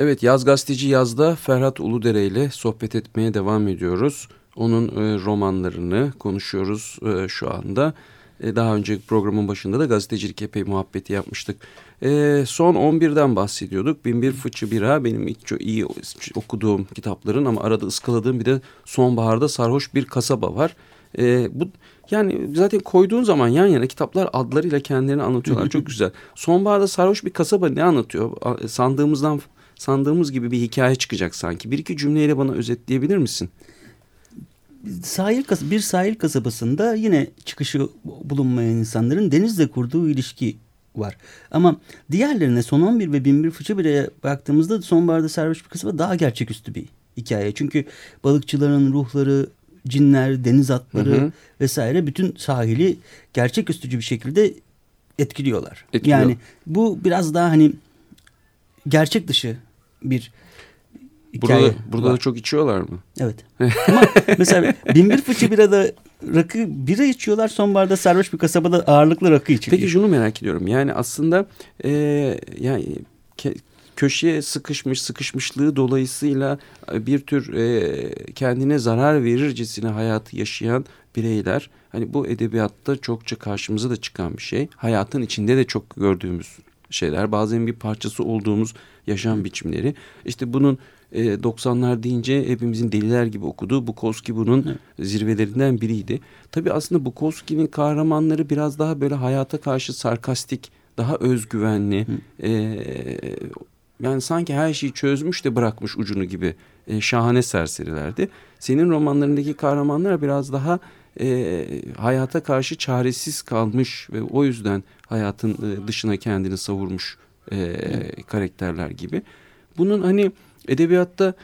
Evet Yaz Gazeteci Yaz'da Ferhat Uludere ile sohbet etmeye devam ediyoruz. Onun e, romanlarını konuşuyoruz e, şu anda. E, daha önceki programın başında da gazetecilik epey muhabbeti yapmıştık. E, son 11'den bahsediyorduk. Binbir Fıçı Bira benim ilk çok iyi okuduğum kitapların ama arada ıskaladığım bir de Sonbaharda Sarhoş Bir Kasaba var. E, bu yani zaten koyduğun zaman yan yana kitaplar adlarıyla kendilerini anlatıyorlar. (laughs) Çok güzel. Sonbaharda Sarhoş Bir Kasaba ne anlatıyor? Sandığımızdan sandığımız gibi bir hikaye çıkacak sanki. Bir iki cümleyle bana özetleyebilir misin? sahil bir sahil kasabasında yine çıkışı bulunmayan insanların denizle kurduğu ilişki var. Ama diğerlerine son 11 ve 1001 fıçı bire baktığımızda sonbaharda sarhoş bir kasaba daha gerçeküstü bir hikaye. Çünkü balıkçıların ruhları, cinler, deniz atları Hı hı. vesaire bütün sahili gerçeküstücü bir şekilde etkiliyorlar. Etkiliyor. Yani bu biraz daha hani gerçek dışı bir hikaye. Burada, burada var. da çok içiyorlar mı? Evet. (laughs) Ama mesela binbir fıçı birada rakı bira içiyorlar. Sonbaharda sarhoş bir kasabada ağırlıklı rakı içiliyor. Peki şunu merak ediyorum. Yani aslında e, yani ke- köşeye sıkışmış sıkışmışlığı dolayısıyla e, bir tür e, kendine zarar verircesine hayatı yaşayan bireyler hani bu edebiyatta çokça karşımıza da çıkan bir şey. Hayatın içinde de çok gördüğümüz şeyler. Bazen bir parçası olduğumuz yaşam biçimleri. İşte bunun e, 90'lar deyince hepimizin deliler gibi okuduğu Bukowski bunun zirvelerinden biriydi. Tabii aslında Bukowski'nin kahramanları biraz daha böyle hayata karşı sarkastik, daha özgüvenli, e, yani sanki her şeyi çözmüş de bırakmış ucunu gibi e, şahane serserilerdi. Senin romanlarındaki kahramanlar biraz daha e, hayata karşı çaresiz kalmış ve o yüzden hayatın dışına kendini savurmuş e, karakterler gibi. Bunun hani edebiyatta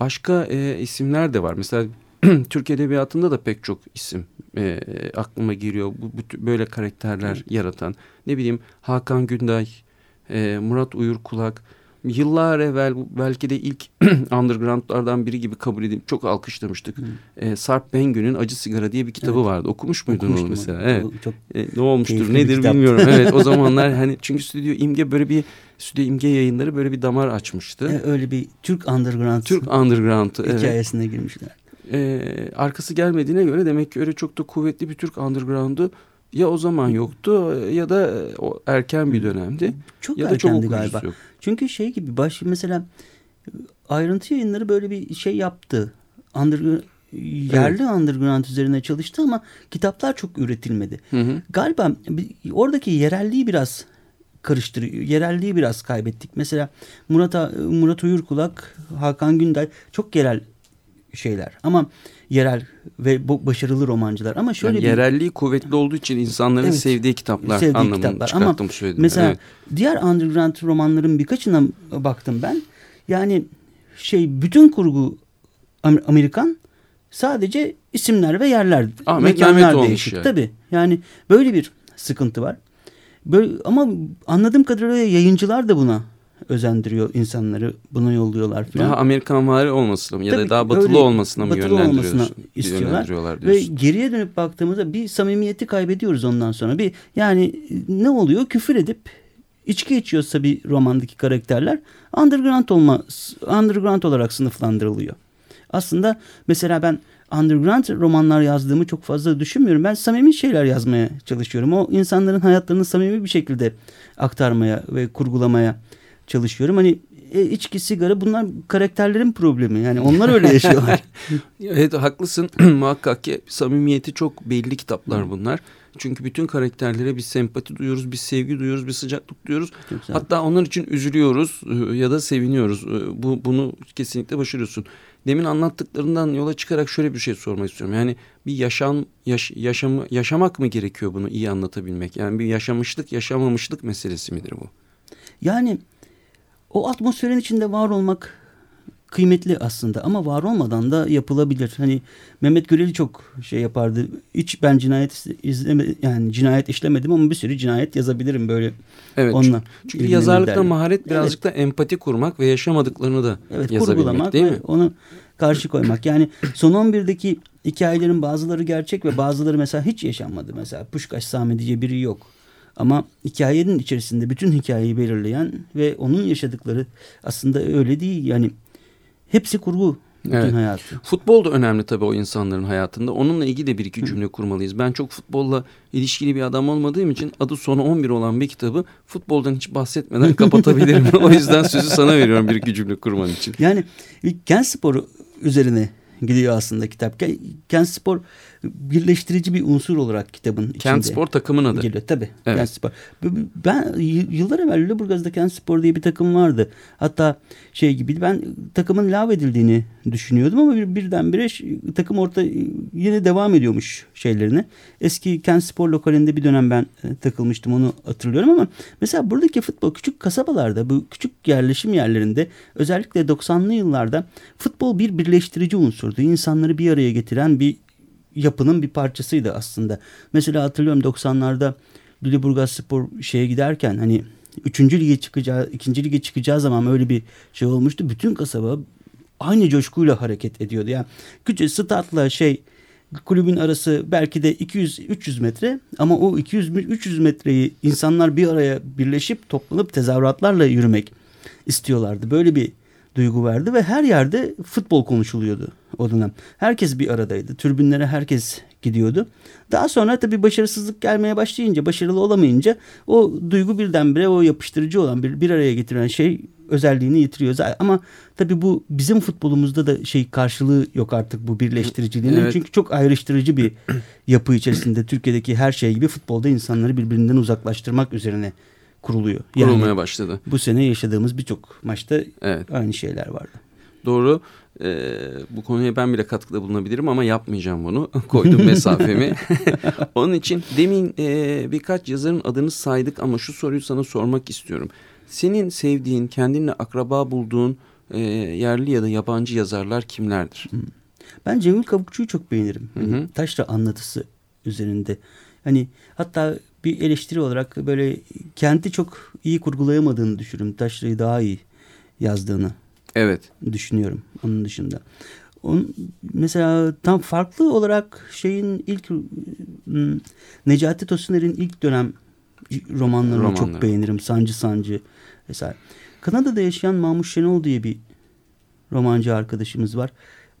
başka e, isimler de var. Mesela (clears throat) Türk edebiyatında da pek çok isim e, aklıma geliyor. Bu, bu böyle karakterler yaratan. Ne bileyim Hakan Günday, e, Murat Uyur Kulak. Yıllar evvel belki de ilk (clears throat) undergroundlardan biri gibi kabul edip çok alkışlamıştık. E, Sarp Bengü'nün Acı Sigara diye bir kitabı Evet. vardı. Okumuş muydun onu Okumuştum mesela? Evet. Çok- E, ne olmuştur nedir bilmiyorum. (laughs) Evet o zamanlar hani çünkü Stüdyo İmge böyle bir Stüdyo İmge yayınları böyle bir damar açmıştı. e, öyle bir Türk underground Türk underground'ı evet. hikayesine girmişler. Ee, arkası gelmediğine göre demek ki öyle çok da kuvvetli bir Türk underground'u ya o zaman yoktu ya da e, o erken bir dönemdi. Çok ya da çok okuyucusu galiba. yok. Çünkü şey gibi baş mesela ayrıntı yayınları böyle bir şey yaptı. Under, yerli underground üzerine çalıştı ama kitaplar çok üretilmedi. Hı hı. Galiba oradaki yerelliği biraz karıştırıyor. Yerelliği biraz kaybettik. Mesela Murat, Murat Uyurkulak, Hakan Günday çok yerel şeyler. Ama yerel ve bu başarılı romancılar. Ama şöyle Yani bir yerelliği kuvvetli olduğu için insanların Evet. sevdiği kitaplar sevdiği anlamını kitaplar. çıkarttım Ama söyledim. mesela Evet. diğer underground romanların birkaçına baktım ben. Yani şey bütün kurgu Am- Amerikan sadece isimler ve yerler, Ahmet mekanlar değişik. yani. Tabii. Yani böyle bir sıkıntı var. Böyle ama anladığım kadarıyla yayıncılar da buna özendiriyor insanları. Buna yolluyorlar falan. Daha Amerikan vari olmasına ya da Tabii daha batılı öyle olmasına mı batılı olmasına istiyorlar. Yönlendiriyorlar Ve geriye dönüp baktığımızda bir samimiyeti kaybediyoruz ondan sonra. Bir yani ne oluyor? Küfür edip içki içiyorsa bir romandaki karakterler underground olma underground olarak sınıflandırılıyor. Aslında mesela ben underground romanlar yazdığımı çok fazla düşünmüyorum. Ben samimi şeyler yazmaya çalışıyorum. O insanların hayatlarını samimi bir şekilde aktarmaya ve kurgulamaya çalışıyorum. Hani e, içki, sigara bunlar karakterlerin problemi. Yani onlar öyle yaşıyorlar. (laughs) Evet haklısın (clears throat) muhakkak ki samimiyeti çok belli kitaplar bunlar. Çünkü bütün karakterlere bir sempati duyuyoruz, bir sevgi duyuyoruz, bir sıcaklık duyuyoruz. Hatta onlar için üzülüyoruz e, ya da seviniyoruz. E, Bu bunu kesinlikle başarıyorsun. Demin anlattıklarından yola çıkarak şöyle bir şey sormak istiyorum. Yani bir yaşam yaş, yaşamı yaşamak mı gerekiyor bunu iyi anlatabilmek? Yani bir yaşamışlık, yaşamamışlık meselesi midir bu? Yani o atmosferin içinde var olmak kıymetli aslında ama var olmadan da yapılabilir. Hani Mehmet Güreli çok şey yapardı. Hiç ben cinayet izleme yani cinayet işlemedim ama bir sürü cinayet yazabilirim böyle. Evet. Onunla çünkü- çünkü yazarlıkta derdi. maharet birazcık da empati kurmak ve yaşamadıklarını da Evet yazabilmek değil mi? onu karşı koymak. Yani son 11'deki hikayelerin bazıları gerçek ve bazıları mesela hiç yaşanmadı. Mesela Puşkaş Sami diye biri yok. Ama hikayenin içerisinde bütün hikayeyi belirleyen ve onun yaşadıkları aslında öyle değil. Yani hepsi kurgu bütün Evet. hayatı. Futbol da önemli tabii o insanların hayatında. Onunla ilgili de bir iki cümle kurmalıyız. Ben çok futbolla ilişkili bir adam olmadığım için adı sonu 11 olan bir kitabı futboldan hiç bahsetmeden (laughs) kapatabilirim. o yüzden sözü sana veriyorum bir iki cümle kurman için. Yani kent sporu üzerine gidiyor aslında kitap. Ke- Kent spor birleştirici bir unsur olarak kitabın içinde. Kent Spor takımın adı. Geliyor tabii. Evet. Kent Spor. Ben yıllar evvel Lüleburgaz'da Kent Spor diye bir takım vardı. Hatta şey gibi ben takımın lav edildiğini düşünüyordum ama bir, birdenbire takım orta yine devam ediyormuş şeylerine. Eski Kent Spor lokalinde bir dönem ben e, takılmıştım onu hatırlıyorum ama mesela buradaki futbol küçük kasabalarda bu küçük yerleşim yerlerinde özellikle 90'lı yıllarda futbol bir birleştirici unsurdu. İnsanları bir araya getiren bir yapının bir parçasıydı aslında. Mesela hatırlıyorum 90'larda Lüleburgaz Spor şeye giderken hani 3. lige çıkacağı, 2. lige çıkacağı zaman öyle bir şey olmuştu. Bütün kasaba aynı coşkuyla hareket ediyordu. Yani küçük statla şey kulübün arası belki de 200-300 metre ama o 200-300 metreyi insanlar bir araya birleşip toplanıp tezahüratlarla yürümek istiyorlardı. Böyle bir duygu verdi ve her yerde futbol konuşuluyordu o dönem. Herkes bir aradaydı. Türbünlere herkes gidiyordu. Daha sonra tabii başarısızlık gelmeye başlayınca, başarılı olamayınca o duygu birdenbire o yapıştırıcı olan bir, bir araya getiren şey özelliğini yitiriyor. Ama tabii bu bizim futbolumuzda da şey karşılığı yok artık bu birleştiriciliğin. Evet. Çünkü çok ayrıştırıcı bir yapı içerisinde Türkiye'deki her şey gibi futbolda insanları birbirinden uzaklaştırmak üzerine kuruluyor. Yani Kurulmaya başladı. bu sene yaşadığımız birçok maçta Evet. aynı şeyler vardı. Doğru. Ee, bu konuya ben bile katkıda bulunabilirim ama yapmayacağım bunu. (laughs) Koydum mesafemi. (laughs) Onun için demin e, birkaç yazarın adını saydık ama şu soruyu sana sormak istiyorum. Senin sevdiğin, kendinle akraba bulduğun e, yerli ya da yabancı yazarlar kimlerdir? Ben Cemil Kavukçu'yu çok beğenirim. Hı hı. taşra anlatısı üzerinde. Hani hatta bir eleştiri olarak böyle kenti çok iyi kurgulayamadığını düşünüyorum. Taşra'yı daha iyi yazdığını Evet. düşünüyorum onun dışında. Onun, mesela tam farklı olarak şeyin ilk ım, Necati Tosuner'in ilk dönem romanlarını Romanları. çok beğenirim. Sancı Sancı vesaire. Kanada'da yaşayan Mahmut Şenol diye bir romancı arkadaşımız var.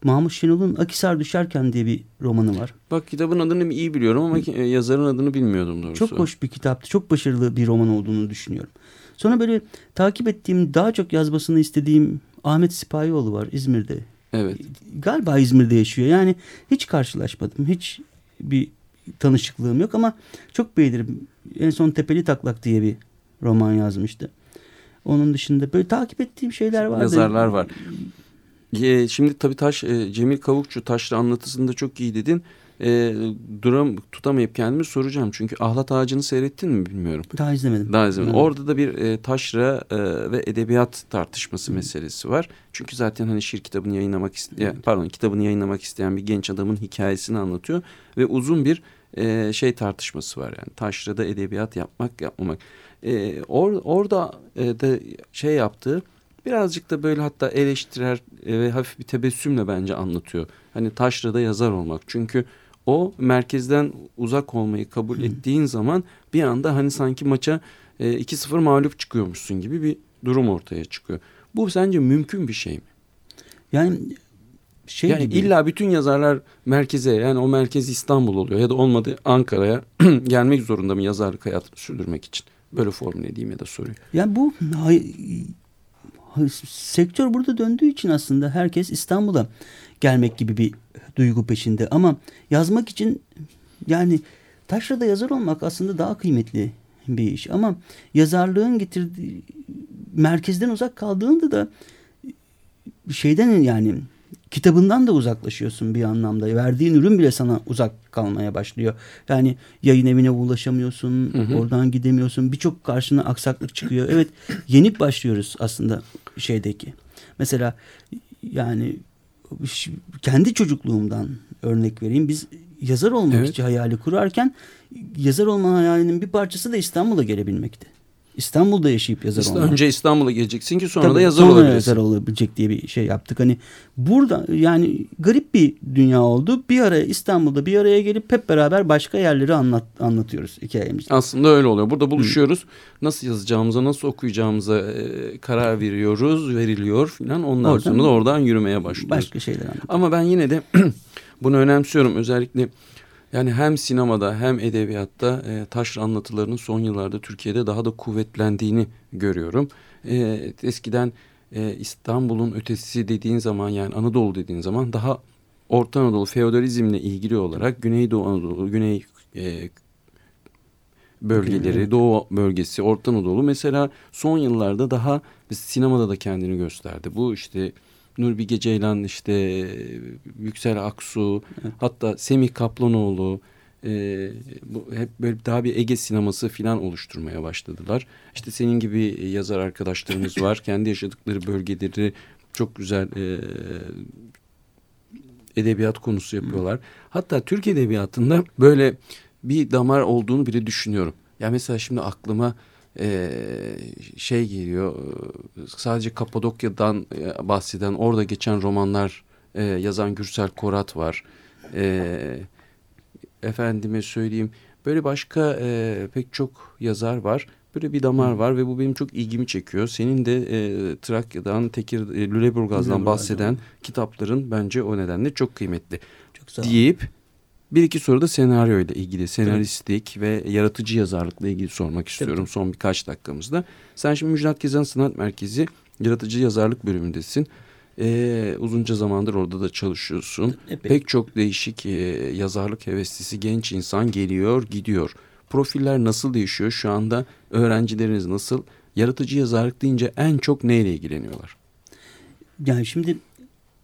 Mahmut Şenol'un Akisar Düşerken diye bir romanı var. Bak kitabın adını iyi biliyorum ama e, yazarın adını bilmiyordum doğrusu. Çok hoş bir kitaptı. Çok başarılı bir roman olduğunu düşünüyorum. Sonra böyle takip ettiğim, daha çok yazmasını istediğim Ahmet Sipahioğlu var İzmir'de. Evet. Galiba İzmir'de yaşıyor. Yani hiç karşılaşmadım. Hiç bir tanışıklığım yok ama çok beğenirim. En son Tepeli Taklak diye bir roman yazmıştı. Onun dışında böyle takip ettiğim şeyler var. Yazarlar var. Ye, şimdi tabii Taş e, Cemil Kavukçu Taşra anlatısında çok iyi dedin. E, duram tutamayıp kendimi soracağım. Çünkü Ahlat Ağacı'nı seyrettin mi bilmiyorum. Daha izlemedim. Daha izlemedim. Evet. Orada da bir e, taşra e, ve edebiyat tartışması meselesi var. Çünkü zaten hani şiir kitabını yayınlamak isteyen, pardon kitabını yayınlamak isteyen bir genç adamın hikayesini anlatıyor ve uzun bir e, şey tartışması var yani taşrada edebiyat yapmak yapmamak. E, or, orada e, da şey yaptığı birazcık da böyle hatta eleştirel e, ve hafif bir tebessümle bence anlatıyor. Hani taşrada yazar olmak. Çünkü o merkezden uzak olmayı kabul ettiğin zaman bir anda hani sanki maça e, 2-0 mağlup çıkıyormuşsun gibi bir durum ortaya çıkıyor. Bu sence mümkün bir şey mi? Yani şey yani gibi. illa bütün yazarlar merkeze yani o merkez İstanbul oluyor ya da olmadı Ankara'ya (clears throat) gelmek zorunda mı yazarlık hayatını sürdürmek için? Böyle formüle edeyim ya da soruyu. Yani bu sektör burada döndüğü için aslında herkes İstanbul'a gelmek gibi bir duygu peşinde. Ama yazmak için yani taşrada yazar olmak aslında daha kıymetli bir iş. Ama yazarlığın getirdiği merkezden uzak kaldığında da şeyden yani kitabından da uzaklaşıyorsun bir anlamda. Verdiğin ürün bile sana uzak kalmaya başlıyor. Yani yayın evine ulaşamıyorsun, Hı hı. oradan gidemiyorsun. Birçok karşına aksaklık çıkıyor. Evet, yenik başlıyoruz aslında şeydeki. Mesela yani kendi çocukluğumdan örnek vereyim. Biz yazar olmak Evet. için hayali kurarken yazar olma hayalinin bir parçası da İstanbul'a gelebilmekti. İstanbul'da yaşayıp yazar İşte olmak. önce İstanbul'a geleceksin ki sonra Tabii, da yazar sonra olabilirsin. yazar olabilecek diye bir şey yaptık. Hani burada yani garip bir dünya oldu. Bir araya İstanbul'da bir araya gelip hep beraber başka yerleri anlat, anlatıyoruz hikayemizi. Aslında öyle oluyor. Burada buluşuyoruz. Nasıl yazacağımıza, nasıl okuyacağımıza e, karar veriyoruz, veriliyor filan. Ondan Oradan- sonra da oradan yürümeye başlıyoruz. Başka şeyler anlatıyoruz. Ama ben yine de (clears throat) bunu önemsiyorum. Özellikle yani hem sinemada hem edebiyatta e, taşra anlatılarının son yıllarda Türkiye'de daha da kuvvetlendiğini görüyorum. E, eskiden e, İstanbul'un ötesi dediğin zaman yani Anadolu dediğin zaman daha Orta Anadolu feodalizmle ilgili olarak Güneydoğu Anadolu, Güney e, bölgeleri. Doğu bölgesi, Orta Anadolu mesela son yıllarda daha sinemada da kendini gösterdi. Bu işte Nur Bilge Ceylan, işte Yüksel Aksu, hatta Semih Kaplanoğlu e, bu hep böyle daha bir Ege sineması filan oluşturmaya başladılar. İşte senin gibi yazar arkadaşlarımız (laughs) var. Kendi yaşadıkları bölgeleri çok güzel e, edebiyat konusu yapıyorlar. Hatta Türk edebiyatında böyle bir damar olduğunu bile düşünüyorum. Ya mesela şimdi aklıma e, şey geliyor. Sadece Kapadokya'dan e, bahseden, orada geçen romanlar e, yazan Gürsel Korat var. E, efendime söyleyeyim. Böyle başka e, pek çok yazar var. Böyle bir damar var ve bu benim çok ilgimi çekiyor. Senin de e, Trakya'dan, Tekir, e, Lüleburgaz'dan Lüleburgaz'dan. bahseden kitapların bence o nedenle çok kıymetli. Çok sağ ol. Deyip bir iki soru da senaryo ile ilgili, senaristlik ve yaratıcı yazarlıkla ilgili sormak istiyorum son birkaç dakikamızda. Sen şimdi Müjdat Gezen Sanat Merkezi yaratıcı yazarlık bölümündesin. Ee, uzunca zamandır orada da çalışıyorsun. Epey. Pek çok değişik e, yazarlık heveslisi genç insan geliyor, gidiyor. Profiller nasıl değişiyor? Şu anda öğrencileriniz nasıl? Yaratıcı yazarlık deyince en çok neyle ilgileniyorlar? Yani şimdi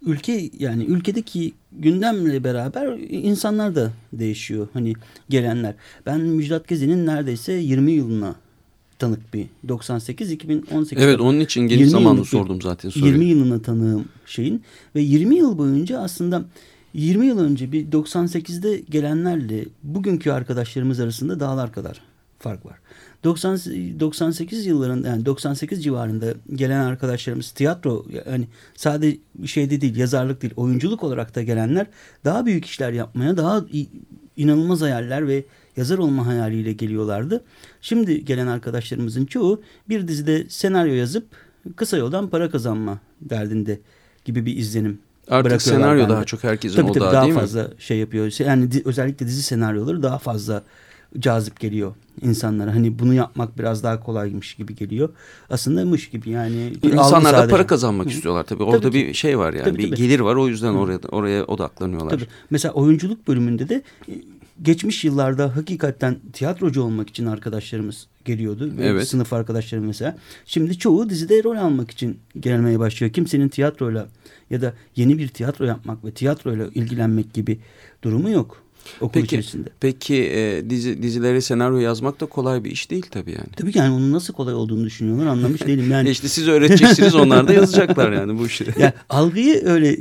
ülke yani ülkedeki gündemle beraber insanlar da değişiyor. Hani gelenler. Ben Müjdat Gezen'in neredeyse 20 yılına tanık bir 98-2018. Evet onun için geniş 20 zamanlı sordum zaten soruyu. 20 yılına tanığım şeyin ve 20 yıl boyunca aslında 20 yıl önce bir 98'de gelenlerle bugünkü arkadaşlarımız arasında dağlar kadar fark var. 90 98 yılların yani 98 civarında gelen arkadaşlarımız tiyatro yani sadece şeyde değil yazarlık değil oyunculuk olarak da gelenler daha büyük işler yapmaya daha inanılmaz hayaller ve yazar olma hayaliyle geliyorlardı. Şimdi gelen arkadaşlarımızın çoğu bir dizide senaryo yazıp kısa yoldan para kazanma derdinde gibi bir izlenim Artık senaryo bende. daha çok herkesin tabii, tabii, odağı daha değil mi? fazla şey yapıyor. Yani özellikle dizi senaryoları daha fazla cazip geliyor insanlara. Hani bunu yapmak biraz daha kolaymış gibi geliyor. Aslında mış gibi yani. İnsanlar da para kazanmak istiyorlar tabii. Orada Tabii ki. bir şey var yani. Tabii, bir tabii. gelir var o yüzden oraya oraya odaklanıyorlar. Tabii. Mesela oyunculuk bölümünde de e, geçmiş yıllarda hakikaten tiyatrocu olmak için arkadaşlarımız geliyordu. Evet. Sınıf arkadaşlarım mesela. Şimdi çoğu dizide rol almak için gelmeye başlıyor. Kimsenin tiyatroyla ya da yeni bir tiyatro yapmak ve tiyatroyla ilgilenmek gibi durumu yok okul Peki, içerisinde. peki e, dizi, dizilere senaryo yazmak da kolay bir iş değil tabii yani. Tabii ki yani onun nasıl kolay olduğunu düşünüyorlar anlamış değilim. Yani (laughs) işte siz öğreteceksiniz onlar da yazacaklar yani bu işi. (laughs) yani algıyı öyle e,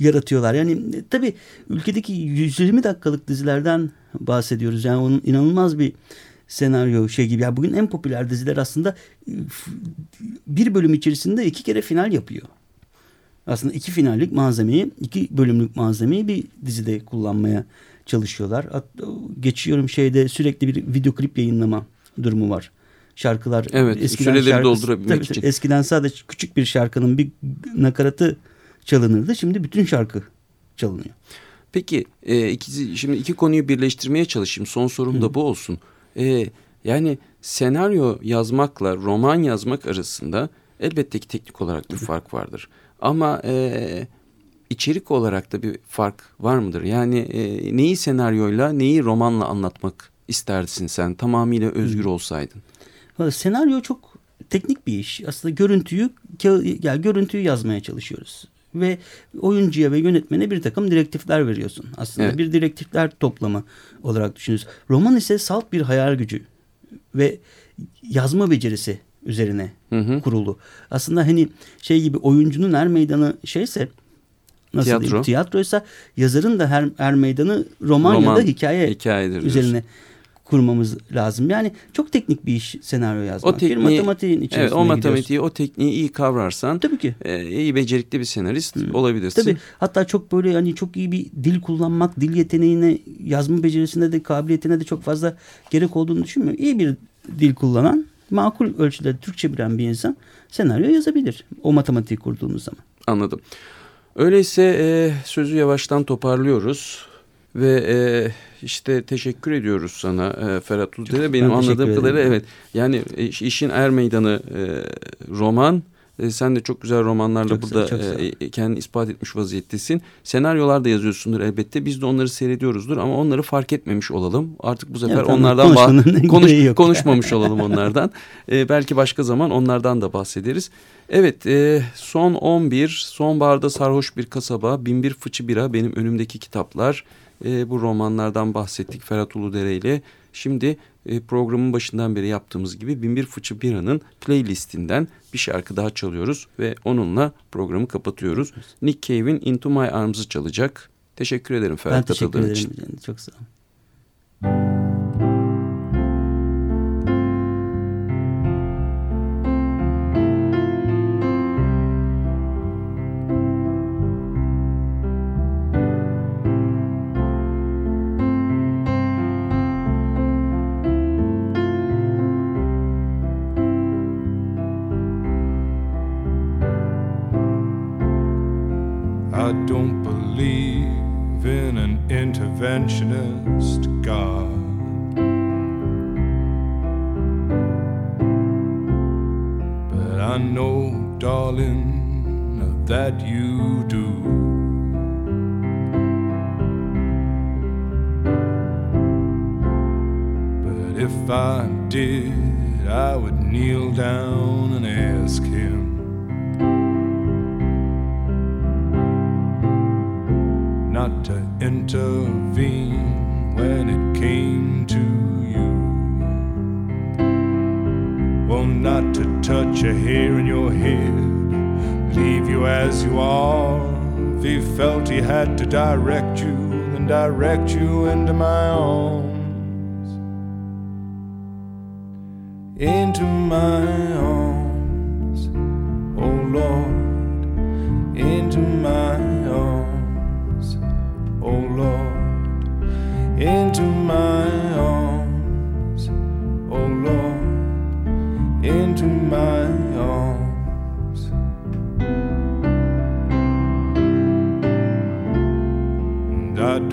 yaratıyorlar. Yani e, tabii ülkedeki 120 dakikalık dizilerden bahsediyoruz. Yani onun inanılmaz bir senaryo şey gibi. Yani bugün en popüler diziler aslında e, bir bölüm içerisinde iki kere final yapıyor. Aslında iki finallik malzemeyi, iki bölümlük malzemeyi bir dizide kullanmaya çalışıyorlar. Geçiyorum şeyde sürekli bir video klip yayınlama durumu var. Şarkılar Evet, süreleri doldurabilmek tabii, için. Eskiden sadece küçük bir şarkının bir nakaratı çalınırdı. Şimdi bütün şarkı çalınıyor. Peki e, ikisi, şimdi iki konuyu birleştirmeye çalışayım. Son sorum da bu olsun. E, yani senaryo yazmakla roman yazmak arasında elbette ki teknik olarak bir fark vardır. Ama e, içerik olarak da bir fark var mıdır? Yani e, neyi senaryoyla neyi romanla anlatmak istersin sen tamamıyla özgür olsaydın? Valla Senaryo çok teknik bir iş. Aslında görüntüyü yani görüntüyü yazmaya çalışıyoruz. Ve oyuncuya ve yönetmene bir takım direktifler veriyorsun. Aslında Evet. bir direktifler toplamı olarak düşünüyoruz. Roman ise salt bir hayal gücü ve yazma becerisi üzerine Hı hı. kurulu. Aslında hani şey gibi oyuncunun er meydanı şeyse nasıl Tiyatro. diyeyim tiyatroysa yazarın da her, er meydanı roman, ya Roman, da hikaye hikayedir diyorsun. üzerine kurmamız lazım. Yani çok teknik bir iş senaryo yazmak. O tekniği, bir matematiğin içerisine evet, o matematiği, gidiyorsun. o tekniği iyi kavrarsan Tabii ki. e, iyi becerikli bir senarist olabilirsin. Tabii. Hatta çok böyle hani çok iyi bir dil kullanmak, dil yeteneğine, yazma becerisine de kabiliyetine de çok fazla gerek olduğunu düşünmüyorum. İyi bir dil kullanan, makul ölçüde Türkçe bilen bir insan senaryo yazabilir. O matematiği kurduğumuz zaman. Anladım. Öyleyse e, sözü yavaştan toparlıyoruz. Ve e, işte teşekkür ediyoruz sana e, Ferhat Uldere. Benim anladığım kadarıyla evet. Yani e, işin er meydanı e, roman. E, sen de çok güzel romanlarla Çok burada çok ol. e, kendini ispat etmiş vaziyettesin. Senaryolar da yazıyorsundur elbette. Biz de onları seyrediyoruzdur ama onları fark etmemiş olalım. Artık bu sefer tamam. onlardan bah- konuş, konuşmamış olalım onlardan. (laughs) E, belki başka zaman onlardan da bahsederiz. Evet e, son 11 sonbaharda sarhoş bir kasaba binbir fıçı bira benim önümdeki kitaplar. E, bu romanlardan bahsettik Ferhat Uludere ile. Şimdi e, programın başından beri yaptığımız gibi binbir fıçı biranın playlistinden bir şarkı daha çalıyoruz ve onunla programı kapatıyoruz. Nick Cave'in Into My Arms'ı çalacak. Teşekkür ederim Ben Ferhat teşekkür katıldığın ederim. için. Çok sağ ol.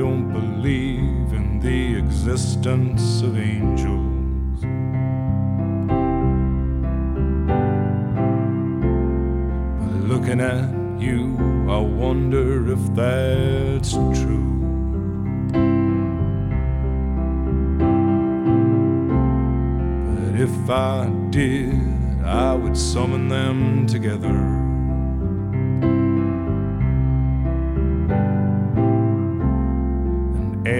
Don't believe in the existence of angels. But looking at you, I wonder if that's true. But if I did, I would summon them together.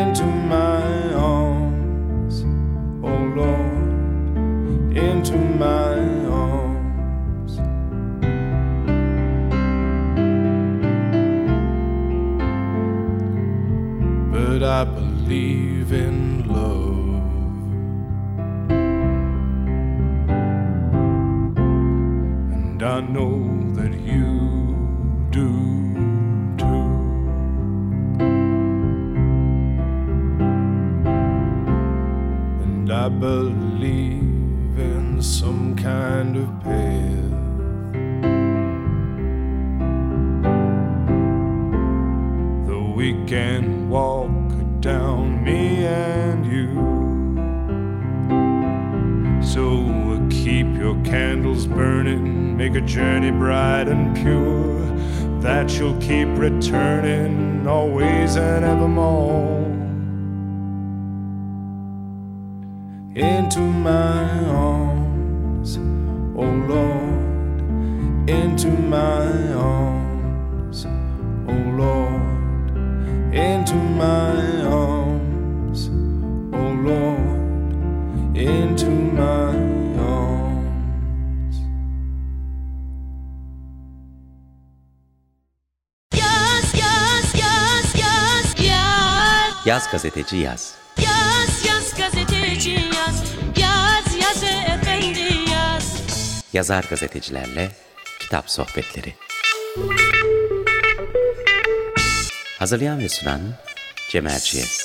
into my arms, oh Lord into my arms. But I believe in love. And I know I believe in some kind of path. Though we can walk down, me and you. So keep your candles burning, make a journey bright and pure, that you'll keep returning always and evermore. İnto my arms, oh Lord, into my arms, oh Lord, into my arms, oh Lord, into my arms. Yaz yaz yaz yaz yaz Yaz gazeteci yaz. Yazar gazetecilerle kitap sohbetleri. Hazırlayan ve sunan Cemal Çiğez.